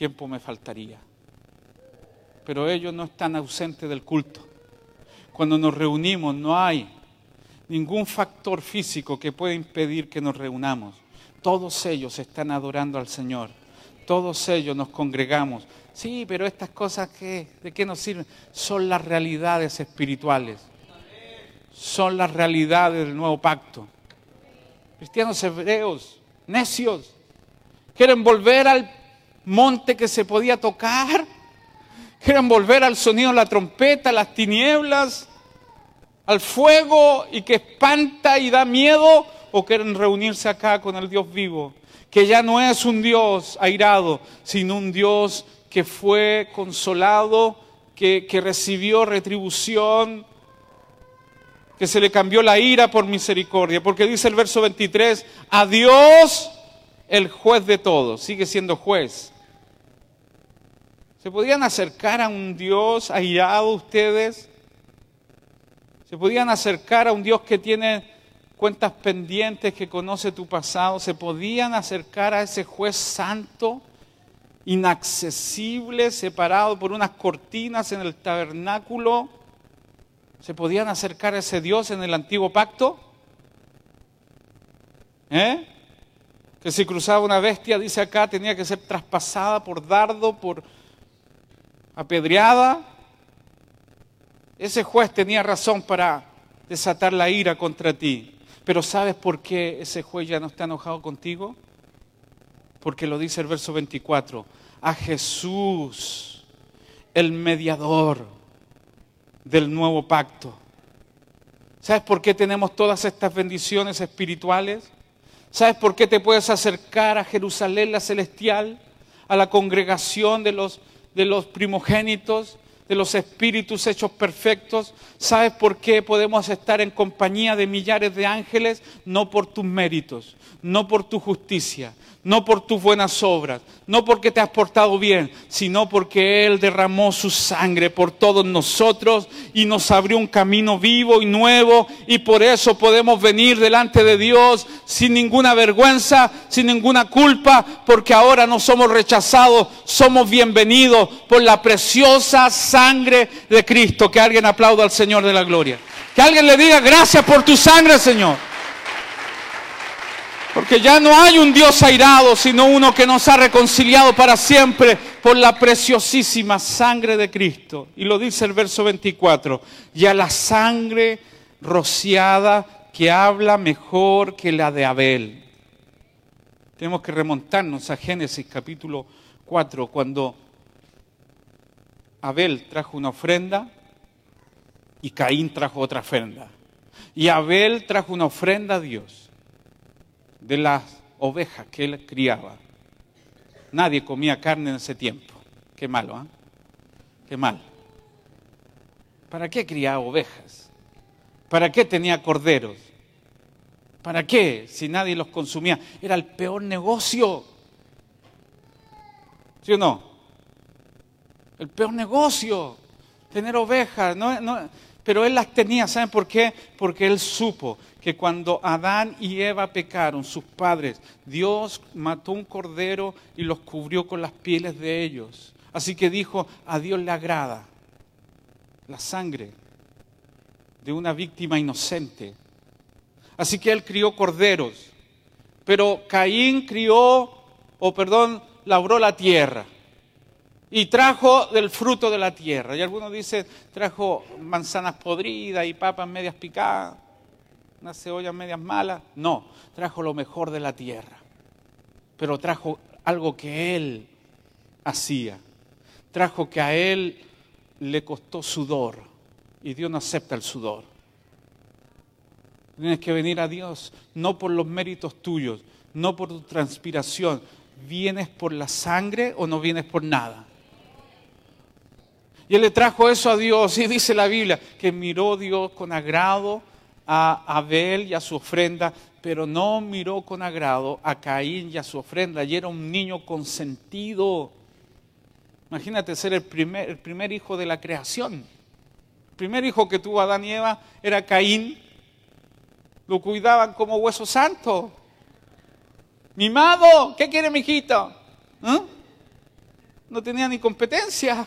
Tiempo me faltaría. Pero ellos no están ausentes del culto. Cuando nos reunimos no hay ningún factor físico que pueda impedir que nos reunamos. Todos ellos están adorando al Señor. Todos ellos nos congregamos. Sí, pero estas cosas ¿qué? ¿de qué nos sirven? Son las realidades espirituales. Son las realidades del nuevo pacto. Cristianos hebreos, necios, quieren volver al monte que se podía tocar. Quieren volver al sonido de la trompeta, las tinieblas, al fuego y que espanta y da miedo, o quieren reunirse acá con el Dios vivo, que ya no es un Dios airado, sino un Dios que fue consolado, que, que recibió retribución, que se le cambió la ira por misericordia, porque dice el verso 23, a Dios el juez de todos, sigue siendo juez. ¿Se podían acercar a un Dios airado ustedes? ¿Se podían acercar a un Dios que tiene cuentas pendientes, que conoce tu pasado? ¿Se podían acercar a ese juez santo, inaccesible, separado por unas cortinas en el tabernáculo? ¿Se podían acercar a ese Dios en el antiguo pacto? ¿Eh? Que si cruzaba una bestia, dice acá, tenía que ser traspasada por dardo, por apedreada, ese juez tenía razón para desatar la ira contra ti. Pero ¿sabes por qué ese juez ya no está enojado contigo? Porque lo dice el verso 24. A Jesús, el mediador del nuevo pacto. ¿Sabes por qué tenemos todas estas bendiciones espirituales? ¿Sabes por qué te puedes acercar a Jerusalén la celestial, a la congregación de los de los primogénitos, de los espíritus hechos perfectos. ¿Sabes por qué podemos estar en compañía de millares de ángeles? No por tus méritos, no por tu justicia, no por tus buenas obras, no porque te has portado bien, sino porque Él derramó su sangre por todos nosotros y nos abrió un camino vivo y nuevo y por eso podemos venir delante de Dios sin ninguna vergüenza, sin ninguna culpa, porque ahora no somos rechazados, somos bienvenidos por la preciosa sangre de Cristo. Que alguien aplauda al Señor de la gloria. Que alguien le diga gracias por tu sangre, Señor. Porque ya no hay un Dios airado, sino uno que nos ha reconciliado para siempre por la preciosísima sangre de Cristo. Y lo dice el verso 24, ya la sangre rociada que habla mejor que la de Abel. Tenemos que remontarnos a Génesis capítulo 4, cuando Abel trajo una ofrenda y Caín trajo otra ofrenda. Y Abel trajo una ofrenda a Dios de las ovejas que él criaba. Nadie comía carne en ese tiempo. Qué malo, ¿ah? Qué mal. ¿Para qué criaba ovejas? ¿Para qué tenía corderos? ¿Para qué? Si nadie los consumía. Era el peor negocio. ¿Sí o no? El peor negocio. Tener ovejas. No, no, pero él las tenía, ¿saben por qué? Porque él supo que cuando Adán y Eva pecaron, sus padres, Dios mató un cordero y los cubrió con las pieles de ellos. Así que dijo, a Dios le agrada la sangre de una víctima inocente. Así que él crió corderos, pero Caín crió, o perdón, labró la tierra y trajo del fruto de la tierra. Y algunos dicen, trajo manzanas podridas y papas medias picadas, unas cebollas medias malas. No, trajo lo mejor de la tierra. Pero trajo algo que él hacía. Trajo que a él le costó sudor. Y Dios no acepta el sudor. Tienes que venir a Dios no por los méritos tuyos, no por tu transpiración. ¿Vienes por la sangre o no vienes por nada? Y él le trajo eso a Dios y dice la Biblia que miró Dios con agrado a Abel y a su ofrenda, pero no miró con agrado a Caín y a su ofrenda. Y era un niño consentido. Imagínate ser el primer, el primer hijo de la creación. El primer hijo que tuvo Adán y Eva era Caín. Lo cuidaban como hueso santo. Mimado, ¿qué quiere mi hijito? ¿Eh? No tenía ni competencia.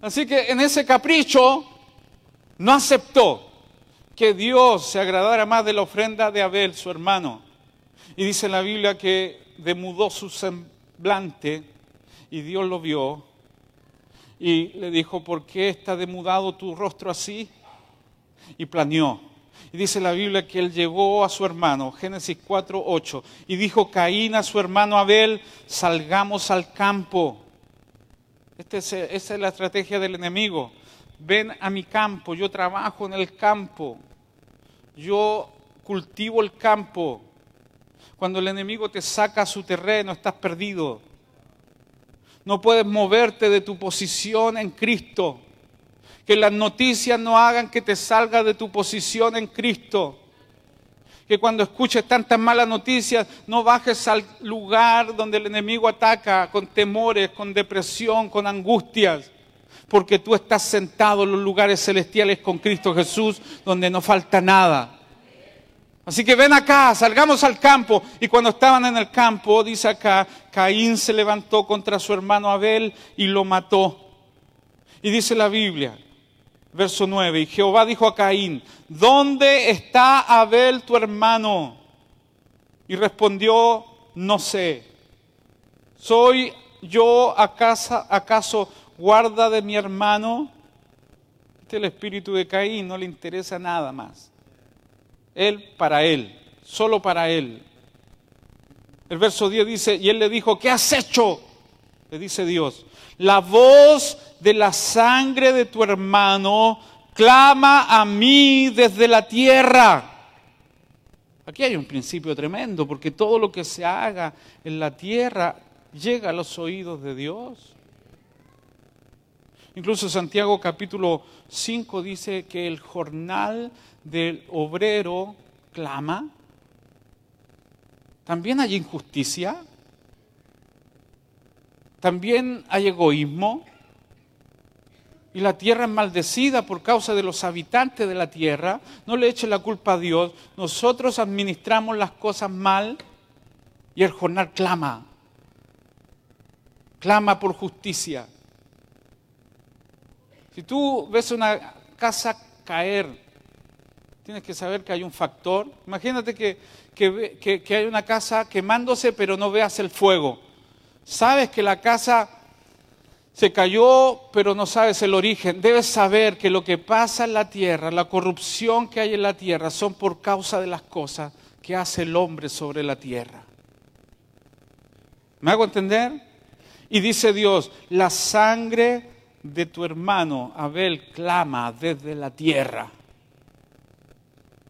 Así que en ese capricho no aceptó que Dios se agradara más de la ofrenda de Abel, su hermano. Y dice la Biblia que demudó su semblante y Dios lo vio y le dijo, ¿por qué está demudado tu rostro así? Y planeó. Y dice la Biblia que él llevó a su hermano, Génesis 4, 8, y dijo Caín a su hermano Abel, salgamos al campo. Este esa es la estrategia del enemigo. Ven a mi campo, yo trabajo en el campo, yo cultivo el campo. Cuando el enemigo te saca a su terreno, estás perdido. No puedes moverte de tu posición en Cristo. Que las noticias no hagan que te salga de tu posición en Cristo que cuando escuches tantas malas noticias no bajes al lugar donde el enemigo ataca con temores, con depresión, con angustias, porque tú estás sentado en los lugares celestiales con Cristo Jesús donde no falta nada. Así que ven acá, salgamos al campo. Y cuando estaban en el campo, dice acá, Caín se levantó contra su hermano Abel y lo mató. Y dice la Biblia, verso 9, y Jehová dijo a Caín, ¿dónde está Abel tu hermano? Y respondió, no sé. ¿Soy yo acaso, acaso guarda de mi hermano? Este es el espíritu de Caín, no le interesa nada más. Él para él, solo para él. El verso 10 dice, y él le dijo, ¿qué has hecho? Le dice Dios, la voz de la sangre de tu hermano clama a mí desde la tierra. Aquí hay un principio tremendo, porque todo lo que se haga en la tierra llega a los oídos de Dios. Incluso Santiago capítulo 5 dice que el jornal del obrero clama. También hay injusticia. También hay egoísmo. Y la tierra es maldecida por causa de los habitantes de la tierra. No le eche la culpa a Dios. Nosotros administramos las cosas mal y el jornal clama. Clama por justicia. Si tú ves una casa caer, tienes que saber que hay un factor. Imagínate que, que, que hay una casa quemándose pero no veas el fuego. Sabes que la casa se cayó, pero no sabes el origen. Debes saber que lo que pasa en la tierra, la corrupción que hay en la tierra, son por causa de las cosas que hace el hombre sobre la tierra. ¿Me hago entender? Y dice Dios, la sangre de tu hermano Abel clama desde la tierra.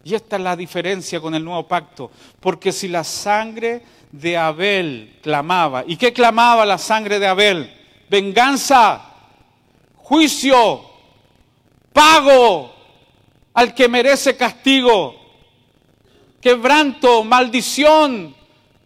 Y esta es la diferencia con el nuevo pacto, porque si la sangre de Abel clamaba. ¿Y qué clamaba la sangre de Abel? Venganza, juicio, pago al que merece castigo, quebranto, maldición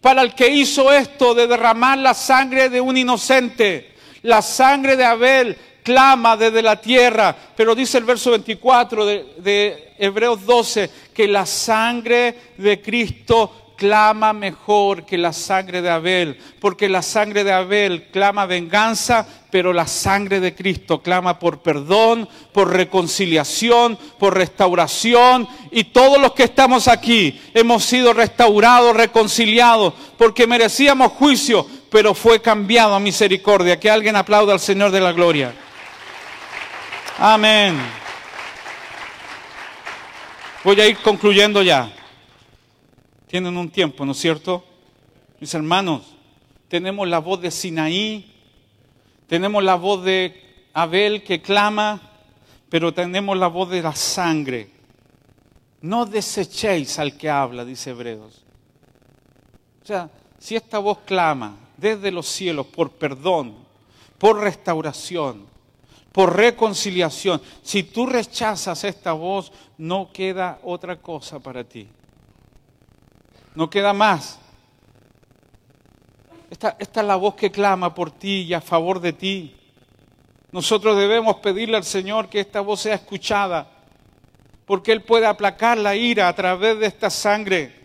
para el que hizo esto de derramar la sangre de un inocente. La sangre de Abel clama desde la tierra, pero dice el verso 24 de, Hebreos 12 que la sangre de Cristo clama mejor que la sangre de Abel, porque la sangre de Abel clama venganza, pero la sangre de Cristo clama por perdón, por reconciliación, por restauración, y todos los que estamos aquí hemos sido restaurados, reconciliados, porque merecíamos juicio, pero fue cambiado a misericordia. Que alguien aplaude al Señor de la gloria. Amén. Voy a ir concluyendo ya tienen un tiempo, ¿no es cierto? Mis hermanos, tenemos la voz de Sinaí, tenemos la voz de Abel que clama, pero tenemos la voz de la sangre. No desechéis al que habla, dice Hebreos. O sea, si esta voz clama desde los cielos por perdón, por restauración, por reconciliación. Si tú rechazas esta voz, no queda otra cosa para ti. No queda más. Esta, esta, es la voz que clama por ti y a favor de ti. Nosotros debemos pedirle al Señor que esta voz sea escuchada, porque Él puede aplacar la ira a través de esta sangre.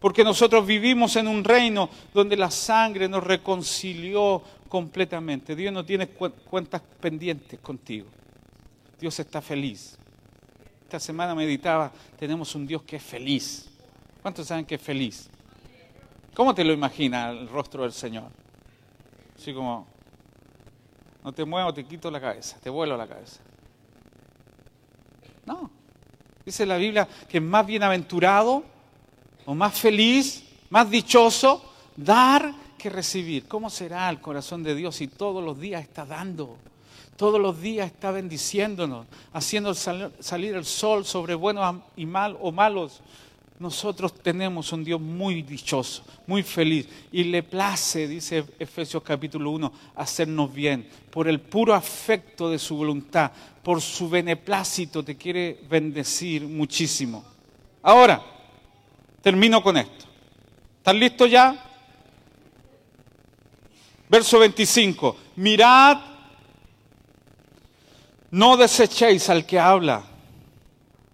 Porque nosotros vivimos en un reino donde la sangre nos reconcilió completamente. Dios no tiene cuentas pendientes contigo. Dios está feliz. Esta semana meditaba, tenemos un Dios que es feliz. ¿Cuántos saben que es feliz? ¿Cómo te lo imaginas el rostro del Señor? Así como, no te muevo, te quito la cabeza, te vuelo la cabeza. No. Dice la Biblia que es más bienaventurado o más feliz, más dichoso dar que recibir. ¿Cómo será el corazón de Dios si todos los días está dando? Todos los días está bendiciéndonos, haciendo salir el sol sobre buenos y mal o malos, nosotros tenemos un Dios muy dichoso, muy feliz, y le place, dice Efesios capítulo 1, hacernos bien, por el puro afecto de su voluntad, por su beneplácito, te quiere bendecir muchísimo. Ahora, termino con esto. ¿Están listos ya? Verso 25, mirad, no desechéis al que habla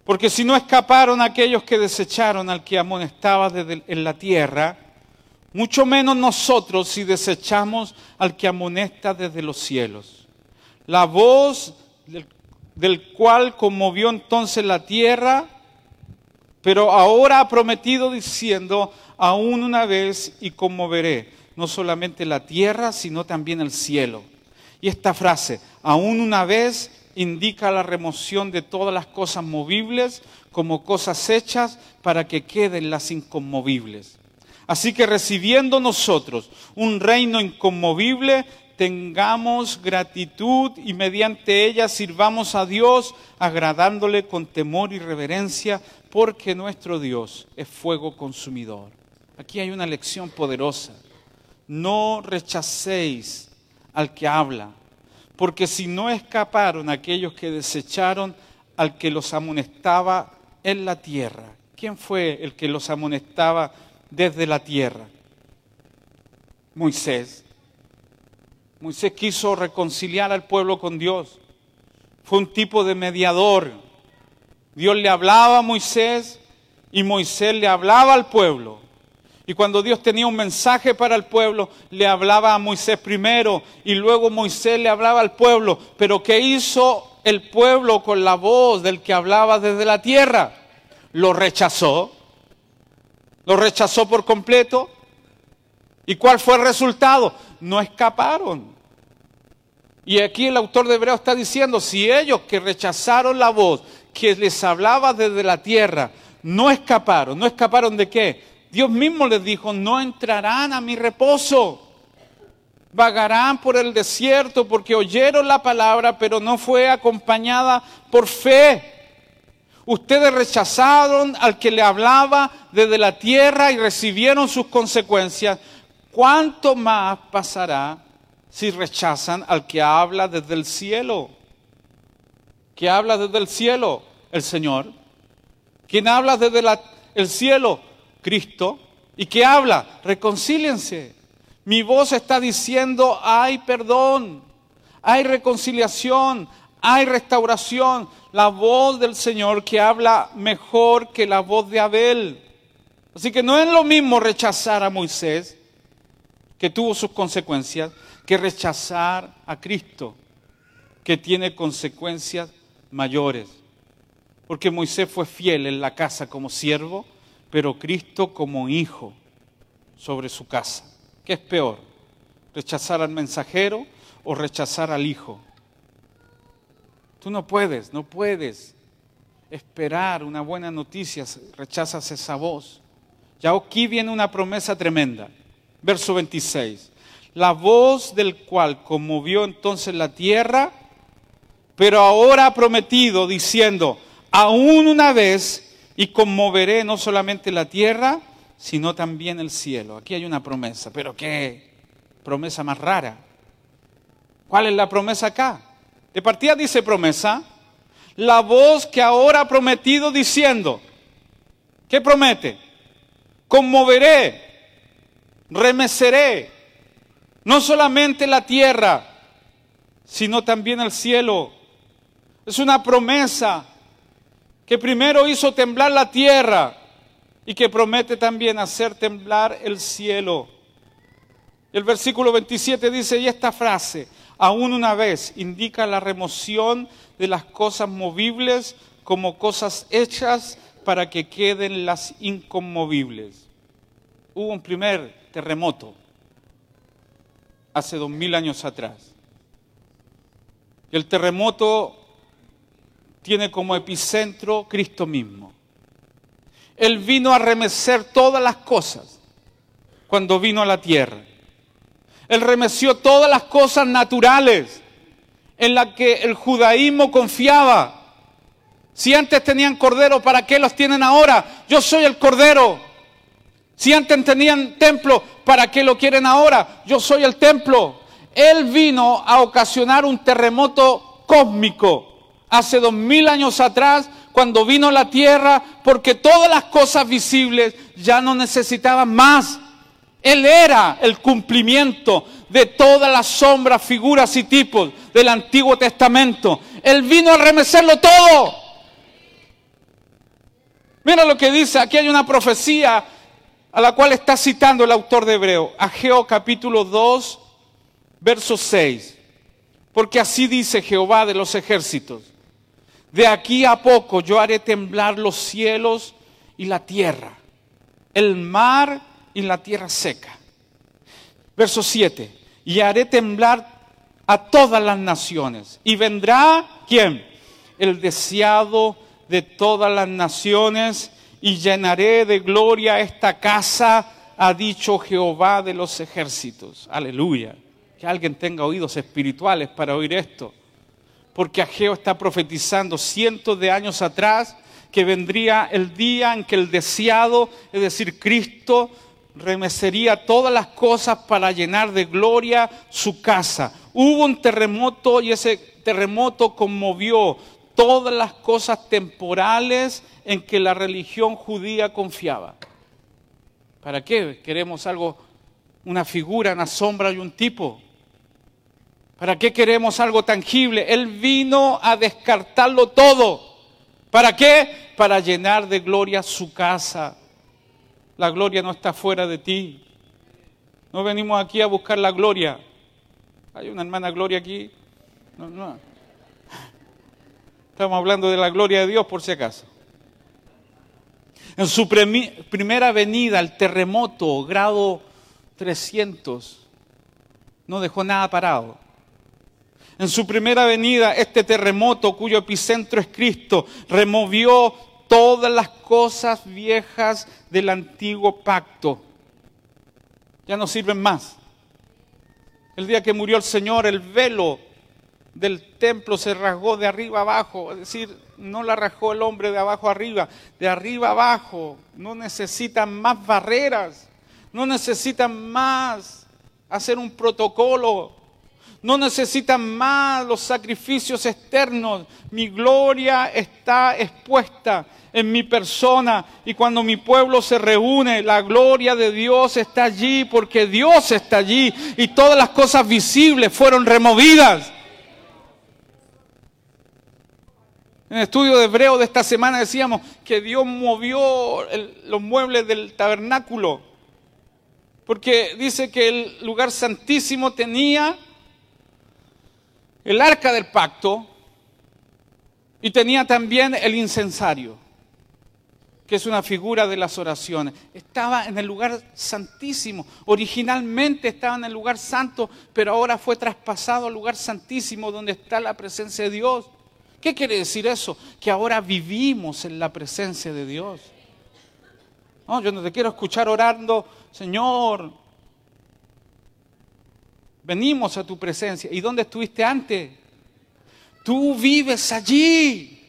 porque si no escaparon aquellos que desecharon al que amonestaba en la tierra, mucho menos nosotros si desechamos al que amonesta desde los cielos. La voz del, del cual conmovió entonces la tierra, pero ahora ha prometido diciendo, aún una vez y conmoveré no solamente la tierra, sino también el cielo. Y esta frase, aún una vez indica la remoción de todas las cosas movibles como cosas hechas para que queden las inconmovibles. Así que recibiendo nosotros un reino inconmovible, tengamos gratitud y mediante ella sirvamos a Dios agradándole con temor y reverencia, porque nuestro Dios es fuego consumidor. Aquí hay una lección poderosa. No rechacéis al que habla, porque si no escaparon aquellos que desecharon al que los amonestaba en la tierra. ¿Quién fue el que los amonestaba desde la tierra? Moisés. Moisés quiso reconciliar al pueblo con Dios. Fue un tipo de mediador. Dios le hablaba a Moisés y Moisés le hablaba al pueblo. Y cuando Dios tenía un mensaje para el pueblo, le hablaba a Moisés primero y luego Moisés le hablaba al pueblo. Pero ¿qué hizo el pueblo con la voz del que hablaba desde la tierra? Lo rechazó. Lo rechazó por completo. ¿Y cuál fue el resultado? No escaparon. Y aquí el autor de Hebreo está diciendo, si ellos que rechazaron la voz que les hablaba desde la tierra, no escaparon, ¿no escaparon de qué? Dios mismo les dijo, no entrarán a mi reposo. Vagarán por el desierto porque oyeron la palabra, pero no fue acompañada por fe. Ustedes rechazaron al que le hablaba desde la tierra y recibieron sus consecuencias. ¿Cuánto más pasará si rechazan al que habla desde el cielo? ¿Qué habla desde el cielo? El Señor. ¿Quién habla desde el cielo? Cristo y que habla, reconcíliense. Mi voz está diciendo, hay perdón, hay reconciliación, hay restauración. La voz del Señor que habla mejor que la voz de Abel. Así que no es lo mismo rechazar a Moisés, que tuvo sus consecuencias, que rechazar a Cristo, que tiene consecuencias mayores. Porque Moisés fue fiel en la casa como siervo, pero Cristo como hijo sobre su casa. ¿Qué es peor? ¿Rechazar al mensajero o rechazar al hijo? Tú no puedes, no puedes esperar una buena noticia, rechazas esa voz. Ya aquí viene una promesa tremenda. Verso 26. La voz del cual conmovió entonces la tierra, pero ahora ha prometido diciendo, aún una vez y conmoveré no solamente la tierra, sino también el cielo. Aquí hay una promesa, pero qué promesa más rara. ¿Cuál es la promesa acá? De partida dice promesa. La voz que ahora ha prometido diciendo, ¿qué promete? Conmoveré, remeceré, no solamente la tierra, sino también el cielo. Es una promesa que primero hizo temblar la tierra y que promete también hacer temblar el cielo. El versículo 27 dice, y esta frase, aún una vez, indica la remoción de las cosas movibles como cosas hechas para que queden las inconmovibles. Hubo un primer terremoto hace dos mil años atrás. El terremoto tiene como epicentro Cristo mismo. Él vino a remecer todas las cosas cuando vino a la tierra. Él remeció todas las cosas naturales en las que el judaísmo confiaba. Si antes tenían cordero, ¿para qué los tienen ahora? Yo soy el cordero. Si antes tenían templo, ¿para qué lo quieren ahora? Yo soy el templo. Él vino a ocasionar un terremoto cósmico hace dos mil años atrás cuando vino la tierra, porque todas las cosas visibles ya no necesitaban más. Él era el cumplimiento de todas las sombras, figuras y tipos del Antiguo Testamento. Él vino a remecerlo todo. Mira lo que dice, aquí hay una profecía a la cual está citando el autor de Hebreo, Ageo capítulo 2, verso 6. Porque así dice Jehová de los ejércitos. De aquí a poco yo haré temblar los cielos y la tierra, el mar y la tierra seca. Verso 7. Y haré temblar a todas las naciones. Y vendrá, ¿quién? El deseado de todas las naciones. Y llenaré de gloria esta casa, ha dicho Jehová de los ejércitos. Aleluya. Que alguien tenga oídos espirituales para oír esto porque Ageo está profetizando cientos de años atrás que vendría el día en que el deseado, es decir, Cristo, remecería todas las cosas para llenar de gloria su casa. Hubo un terremoto y ese terremoto conmovió todas las cosas temporales en que la religión judía confiaba. ¿Para qué? Queremos algo, una figura, una sombra y un tipo. ¿Para qué queremos algo tangible? Él vino a descartarlo todo. ¿Para qué? Para llenar de gloria su casa. La gloria no está fuera de ti. No venimos aquí a buscar la gloria. Hay una hermana Gloria aquí. No, no. Estamos hablando de la gloria de Dios por si acaso. En su primera venida, el terremoto, grado 300, no dejó nada parado. En su primera venida, este terremoto cuyo epicentro es Cristo, removió todas las cosas viejas del antiguo pacto. Ya no sirven más. El día que murió el Señor, el velo del templo se rasgó de arriba abajo, es decir, no la rasgó el hombre de abajo arriba, de arriba abajo. No necesitan más barreras, no necesitan más hacer un protocolo no necesitan más los sacrificios externos. Mi gloria está expuesta en mi persona. Y cuando mi pueblo se reúne, la gloria de Dios está allí porque Dios está allí y todas las cosas visibles fueron removidas. En el estudio de Hebreo de esta semana decíamos que Dios movió los muebles del tabernáculo. Porque dice que el lugar santísimo tenía el arca del pacto y tenía también el incensario, que es una figura de las oraciones. Estaba en el lugar santísimo. Originalmente estaba en el lugar santo, pero ahora fue traspasado al lugar santísimo donde está la presencia de Dios. ¿Qué quiere decir eso? Que ahora vivimos en la presencia de Dios. No, yo no te quiero escuchar orando, Señor, venimos a tu presencia. ¿Y dónde estuviste antes? Tú vives allí.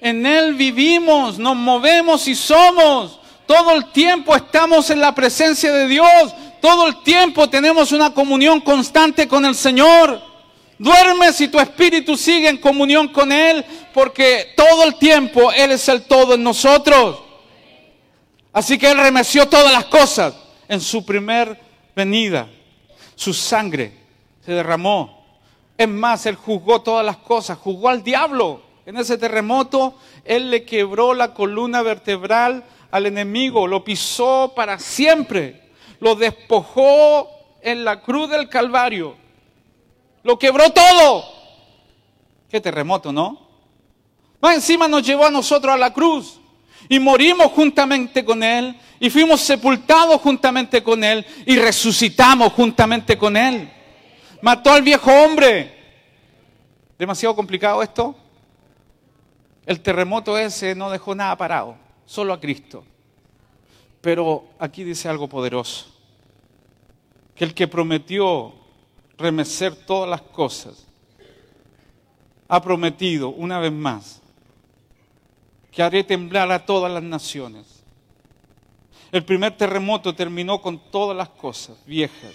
En Él vivimos, nos movemos y somos. Todo el tiempo estamos en la presencia de Dios. Todo el tiempo tenemos una comunión constante con el Señor. Duermes y tu espíritu sigue en comunión con Él porque todo el tiempo Él es el todo en nosotros. Así que Él remeció todas las cosas en su primer venida. Su sangre se derramó. Es más, Él juzgó todas las cosas, juzgó al diablo. En ese terremoto, Él le quebró la columna vertebral al enemigo, lo pisó para siempre, lo despojó en la cruz del Calvario, lo quebró todo. Qué terremoto, ¿no? Más encima nos llevó a nosotros a la cruz y morimos juntamente con Él y fuimos sepultados juntamente con Él y resucitamos juntamente con Él. Mató al viejo hombre. ¿Demasiado complicado esto? El terremoto ese no dejó nada parado, solo a Cristo. Pero aquí dice algo poderoso, que el que prometió remecer todas las cosas, ha prometido una vez más que haré temblar a todas las naciones. El primer terremoto terminó con todas las cosas viejas,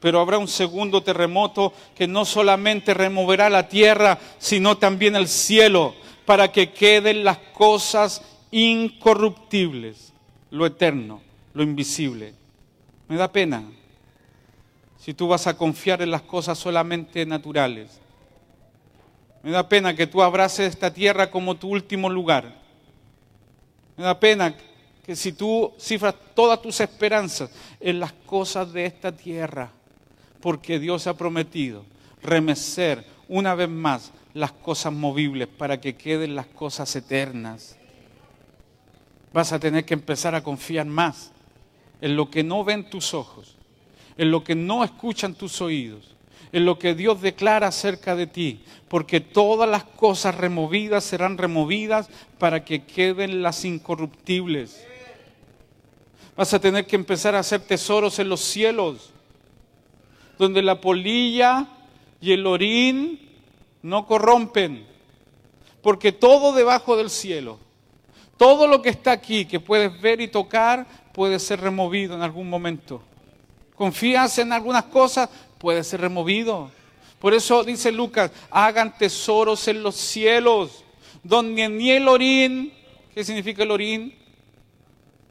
pero habrá un segundo terremoto que no solamente removerá la tierra, sino también el cielo para que queden las cosas incorruptibles, lo eterno, lo invisible. Me da pena si tú vas a confiar en las cosas solamente naturales. Me da pena que tú abraces esta tierra como tu último lugar. Me da pena que si tú cifras todas tus esperanzas en las cosas de esta tierra, porque Dios ha prometido remecer una vez más las cosas movibles para que queden las cosas eternas. Vas a tener que empezar a confiar más en lo que no ven tus ojos, en lo que no escuchan tus oídos, en lo que Dios declara acerca de ti, porque todas las cosas removidas serán removidas para que queden las incorruptibles. Vas a tener que empezar a hacer tesoros en los cielos, donde la polilla y el orín no corrompen, porque todo debajo del cielo, todo lo que está aquí, que puedes ver y tocar, puede ser removido en algún momento. Confías en algunas cosas, puede ser removido. Por eso dice Lucas, hagan tesoros en los cielos, donde ni el orín, ¿qué significa el orín?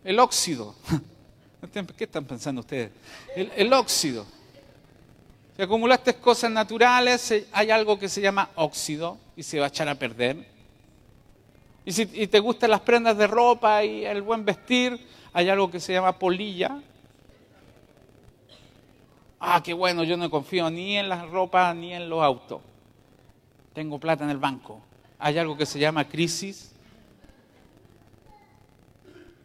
El óxido. ¿Qué están pensando ustedes? El, el óxido si acumulaste cosas naturales, hay algo que se llama óxido y se va a echar a perder. Y si te gustan las prendas de ropa y el buen vestir, hay algo que se llama polilla. Ah, qué bueno, yo no confío ni en las ropas ni en los autos. Tengo plata en el banco. Hay algo que se llama crisis.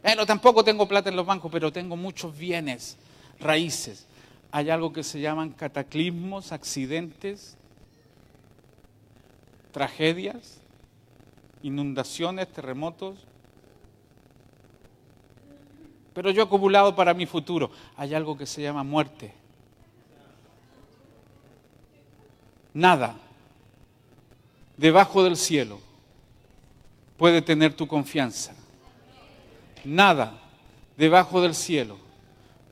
Bueno, tampoco tengo plata en los bancos, pero tengo muchos bienes, raíces hay algo que se llaman cataclismos, accidentes, tragedias, inundaciones, terremotos. Pero yo he acumulado para mi futuro. Hay algo que se llama muerte. Nada debajo del cielo puede tener tu confianza. Nada debajo del cielo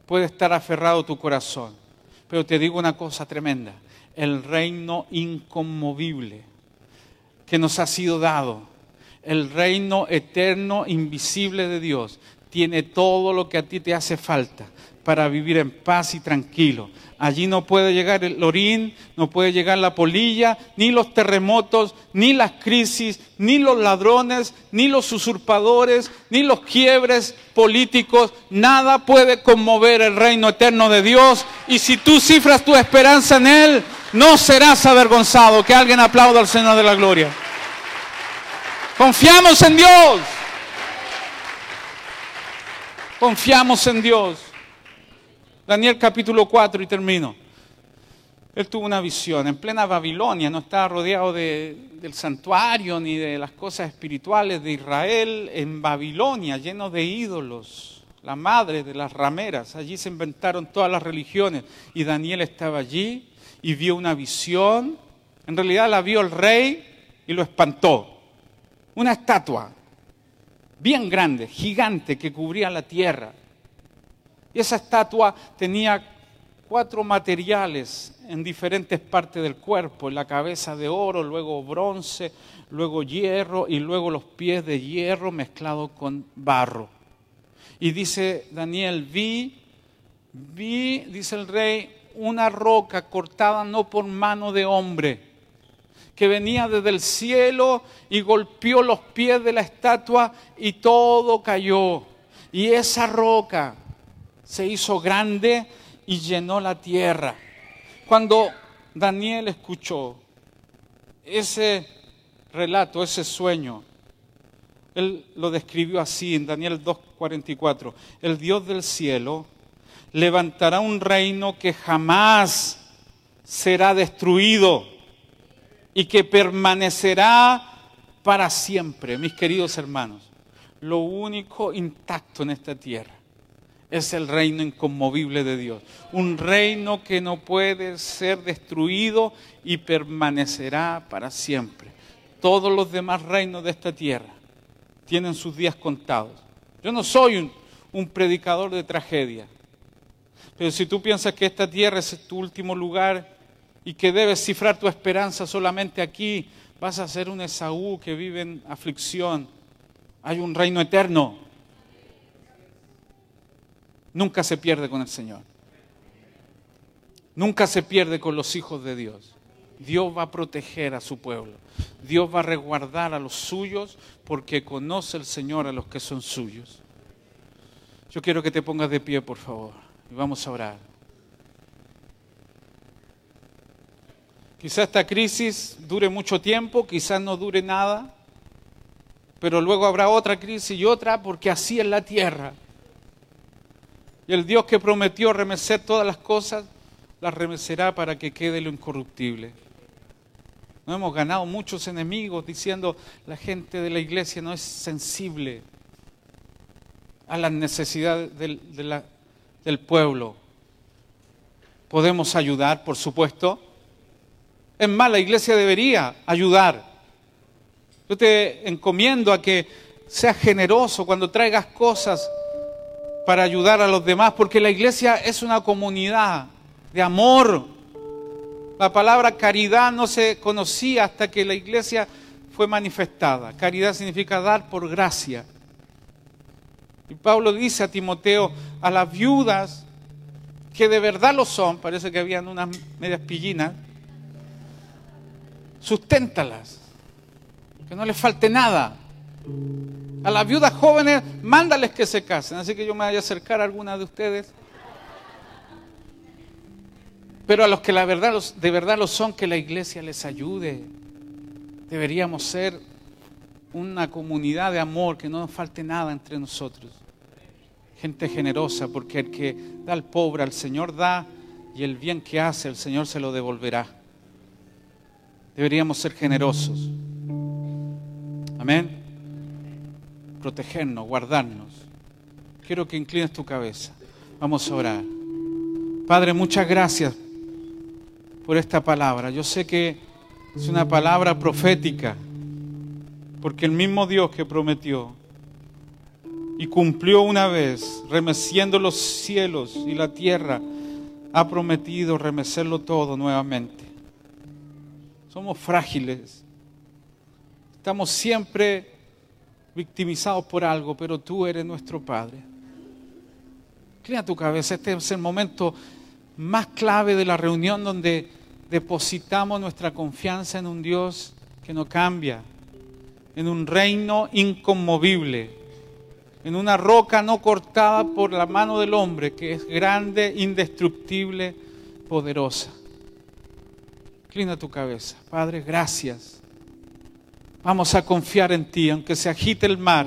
puede estar aferrado tu corazón. Pero te digo una cosa tremenda, el reino inconmovible que nos ha sido dado, el reino eterno, invisible de Dios, tiene todo lo que a ti te hace falta para vivir en paz y tranquilo. Allí no puede llegar el orín, no puede llegar la polilla, ni los terremotos, ni las crisis, ni los ladrones, ni los usurpadores, ni los quiebres políticos. Nada puede conmover el reino eterno de Dios. Y si tú cifras tu esperanza en Él, no serás avergonzado. Que alguien aplaude al Señor de la Gloria. Confiamos en Dios. Confiamos en Dios. Daniel capítulo 4 y termino. Él tuvo una visión en plena Babilonia, no estaba rodeado del santuario ni de las cosas espirituales de Israel, en Babilonia, lleno de ídolos, la madre de las rameras. Allí se inventaron todas las religiones y Daniel estaba allí y vio una visión. En realidad la vio el rey y lo espantó. Una estatua bien grande, gigante, que cubría la tierra. Esa estatua tenía cuatro materiales en diferentes partes del cuerpo, en la cabeza de oro, luego bronce, luego hierro y luego los pies de hierro mezclados con barro. Y dice Daniel, vi, vi, dice el rey, una roca cortada no por mano de hombre, que venía desde el cielo y golpeó los pies de la estatua y todo cayó. Y esa roca se hizo grande y llenó la tierra. Cuando Daniel escuchó ese relato, ese sueño, él lo describió así en Daniel 2.44. El Dios del cielo levantará un reino que jamás será destruido y que permanecerá para siempre, mis queridos hermanos. Lo único intacto en esta tierra es el reino inconmovible de Dios. Un reino que no puede ser destruido y permanecerá para siempre. Todos los demás reinos de esta tierra tienen sus días contados. Yo no soy un, un predicador de tragedia. Pero si tú piensas que esta tierra es tu último lugar y que debes cifrar tu esperanza solamente aquí, vas a ser un Esaú que vive en aflicción. Hay un reino eterno. Nunca se pierde con el Señor. Nunca se pierde con los hijos de Dios. Dios va a proteger a su pueblo. Dios va a resguardar a los suyos porque conoce el Señor a los que son suyos. Yo quiero que te pongas de pie, por favor y vamos a orar. Quizá esta crisis dure mucho tiempo, quizás no dure nada, pero luego habrá otra crisis y otra porque así es la tierra. Y el Dios que prometió remecer todas las cosas, las remecerá para que quede lo incorruptible. No hemos ganado muchos enemigos diciendo la gente de la iglesia no es sensible a las necesidades de, de la del pueblo. Podemos ayudar, por supuesto. Es más, la iglesia debería ayudar. Yo te encomiendo a que seas generoso cuando traigas cosas para ayudar a los demás, porque la iglesia es una comunidad de amor. La palabra caridad no se conocía hasta que la iglesia fue manifestada. Caridad significa dar por gracia. Y Pablo dice a Timoteo, a las viudas que de verdad lo son, parece que habían unas medias pillinas, susténtalas, que no les falte nada. A las viudas jóvenes, mándales que se casen. Así que yo me voy a acercar a alguna de ustedes. Pero a los que la verdad, de verdad lo son, que la iglesia les ayude. Deberíamos ser una comunidad de amor, que no nos falte nada entre nosotros. Gente generosa, porque el que da al pobre, al Señor da, y el bien que hace, el Señor se lo devolverá. Deberíamos ser generosos. Amén. Protegernos, guardarnos. Quiero que inclines tu cabeza. Vamos a orar. Padre, muchas gracias por esta palabra. Yo sé que es una palabra profética porque el mismo Dios que prometió y cumplió una vez, remeciendo los cielos y la tierra, ha prometido remecerlo todo nuevamente. Somos frágiles. Estamos siempre victimizados por algo, pero tú eres nuestro Padre. Inclina tu cabeza. Este es el momento más clave de la reunión donde depositamos nuestra confianza en un Dios que no cambia, en un reino inconmovible, en una roca no cortada por la mano del hombre, que es grande, indestructible, poderosa. Inclina tu cabeza. Padre, gracias. Vamos a confiar en ti, aunque se agite el mar,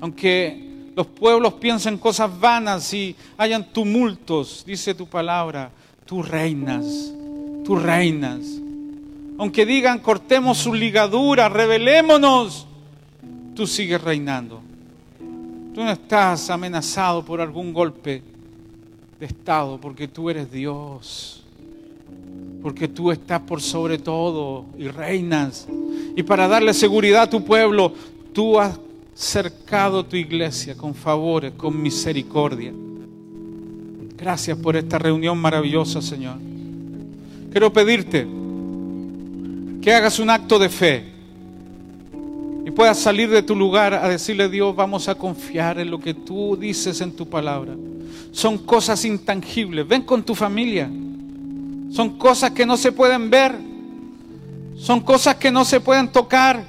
aunque los pueblos piensen cosas vanas y hayan tumultos, dice tu palabra, tú reinas, tú reinas aunque digan cortemos su ligadura, revelémonos, tú sigues reinando. Tú no estás amenazado por algún golpe de Estado, porque tú eres Dios, porque tú estás por sobre todo y reinas. Y para darle seguridad a tu pueblo, tú has cercado tu iglesia con favores, con misericordia. Gracias por esta reunión maravillosa, Señor. Quiero pedirte que hagas un acto de fe y puedas salir de tu lugar a decirle a Dios, vamos a confiar en lo que tú dices en tu palabra. Son cosas intangibles. Ven con tu familia. Son cosas que no se pueden ver. Son cosas que no se pueden tocar.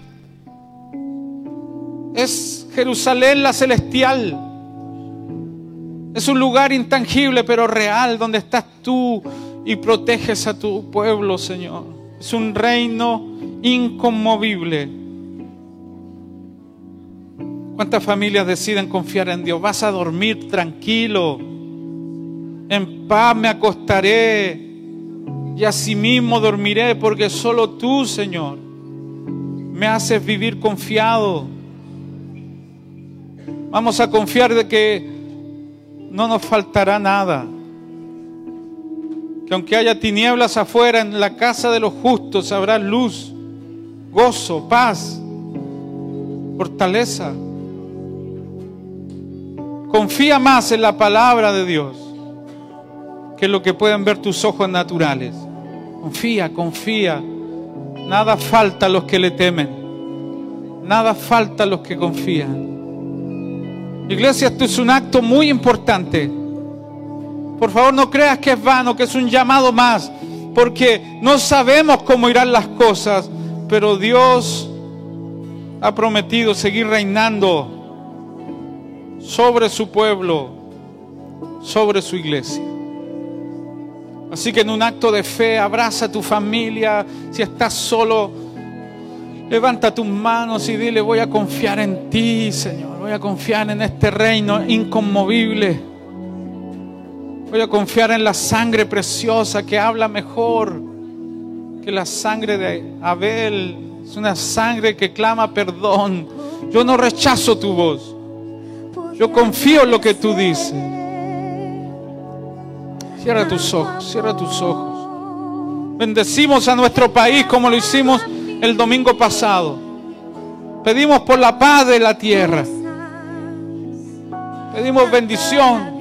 Es Jerusalén la celestial. Es un lugar intangible pero real donde estás tú y proteges a tu pueblo, Señor. Es un reino inconmovible ¿Cuántas familias deciden confiar en Dios? Vas a dormir tranquilo. En paz me acostaré y asimismo dormiré porque solo tú, Señor, me haces vivir confiado. Vamos a confiar de que no nos faltará nada. Que aunque haya tinieblas afuera, en la casa de los justos habrá luz, gozo, paz, fortaleza. Confía más en la palabra de Dios que en lo que pueden ver tus ojos naturales. Confía, confía. Nada falta a los que le temen. Nada falta a los que confían. Iglesia, esto es un acto muy importante. Por favor, no creas que es vano, que es un llamado más, porque no sabemos cómo irán las cosas, pero Dios ha prometido seguir reinando sobre su pueblo, sobre su iglesia. Así que en un acto de fe abraza a tu familia. Si estás solo, levanta tus manos y dile, voy a confiar en ti, Señor. Voy a confiar en este reino inconmovible. Voy a confiar en la sangre preciosa que habla mejor que la sangre de Abel. Es una sangre que clama perdón. Yo no rechazo tu voz. Yo confío en lo que tú dices. Cierra tus ojos, cierra tus ojos. Bendecimos a nuestro país como lo hicimos el domingo pasado. Pedimos por la paz de la tierra. Pedimos bendición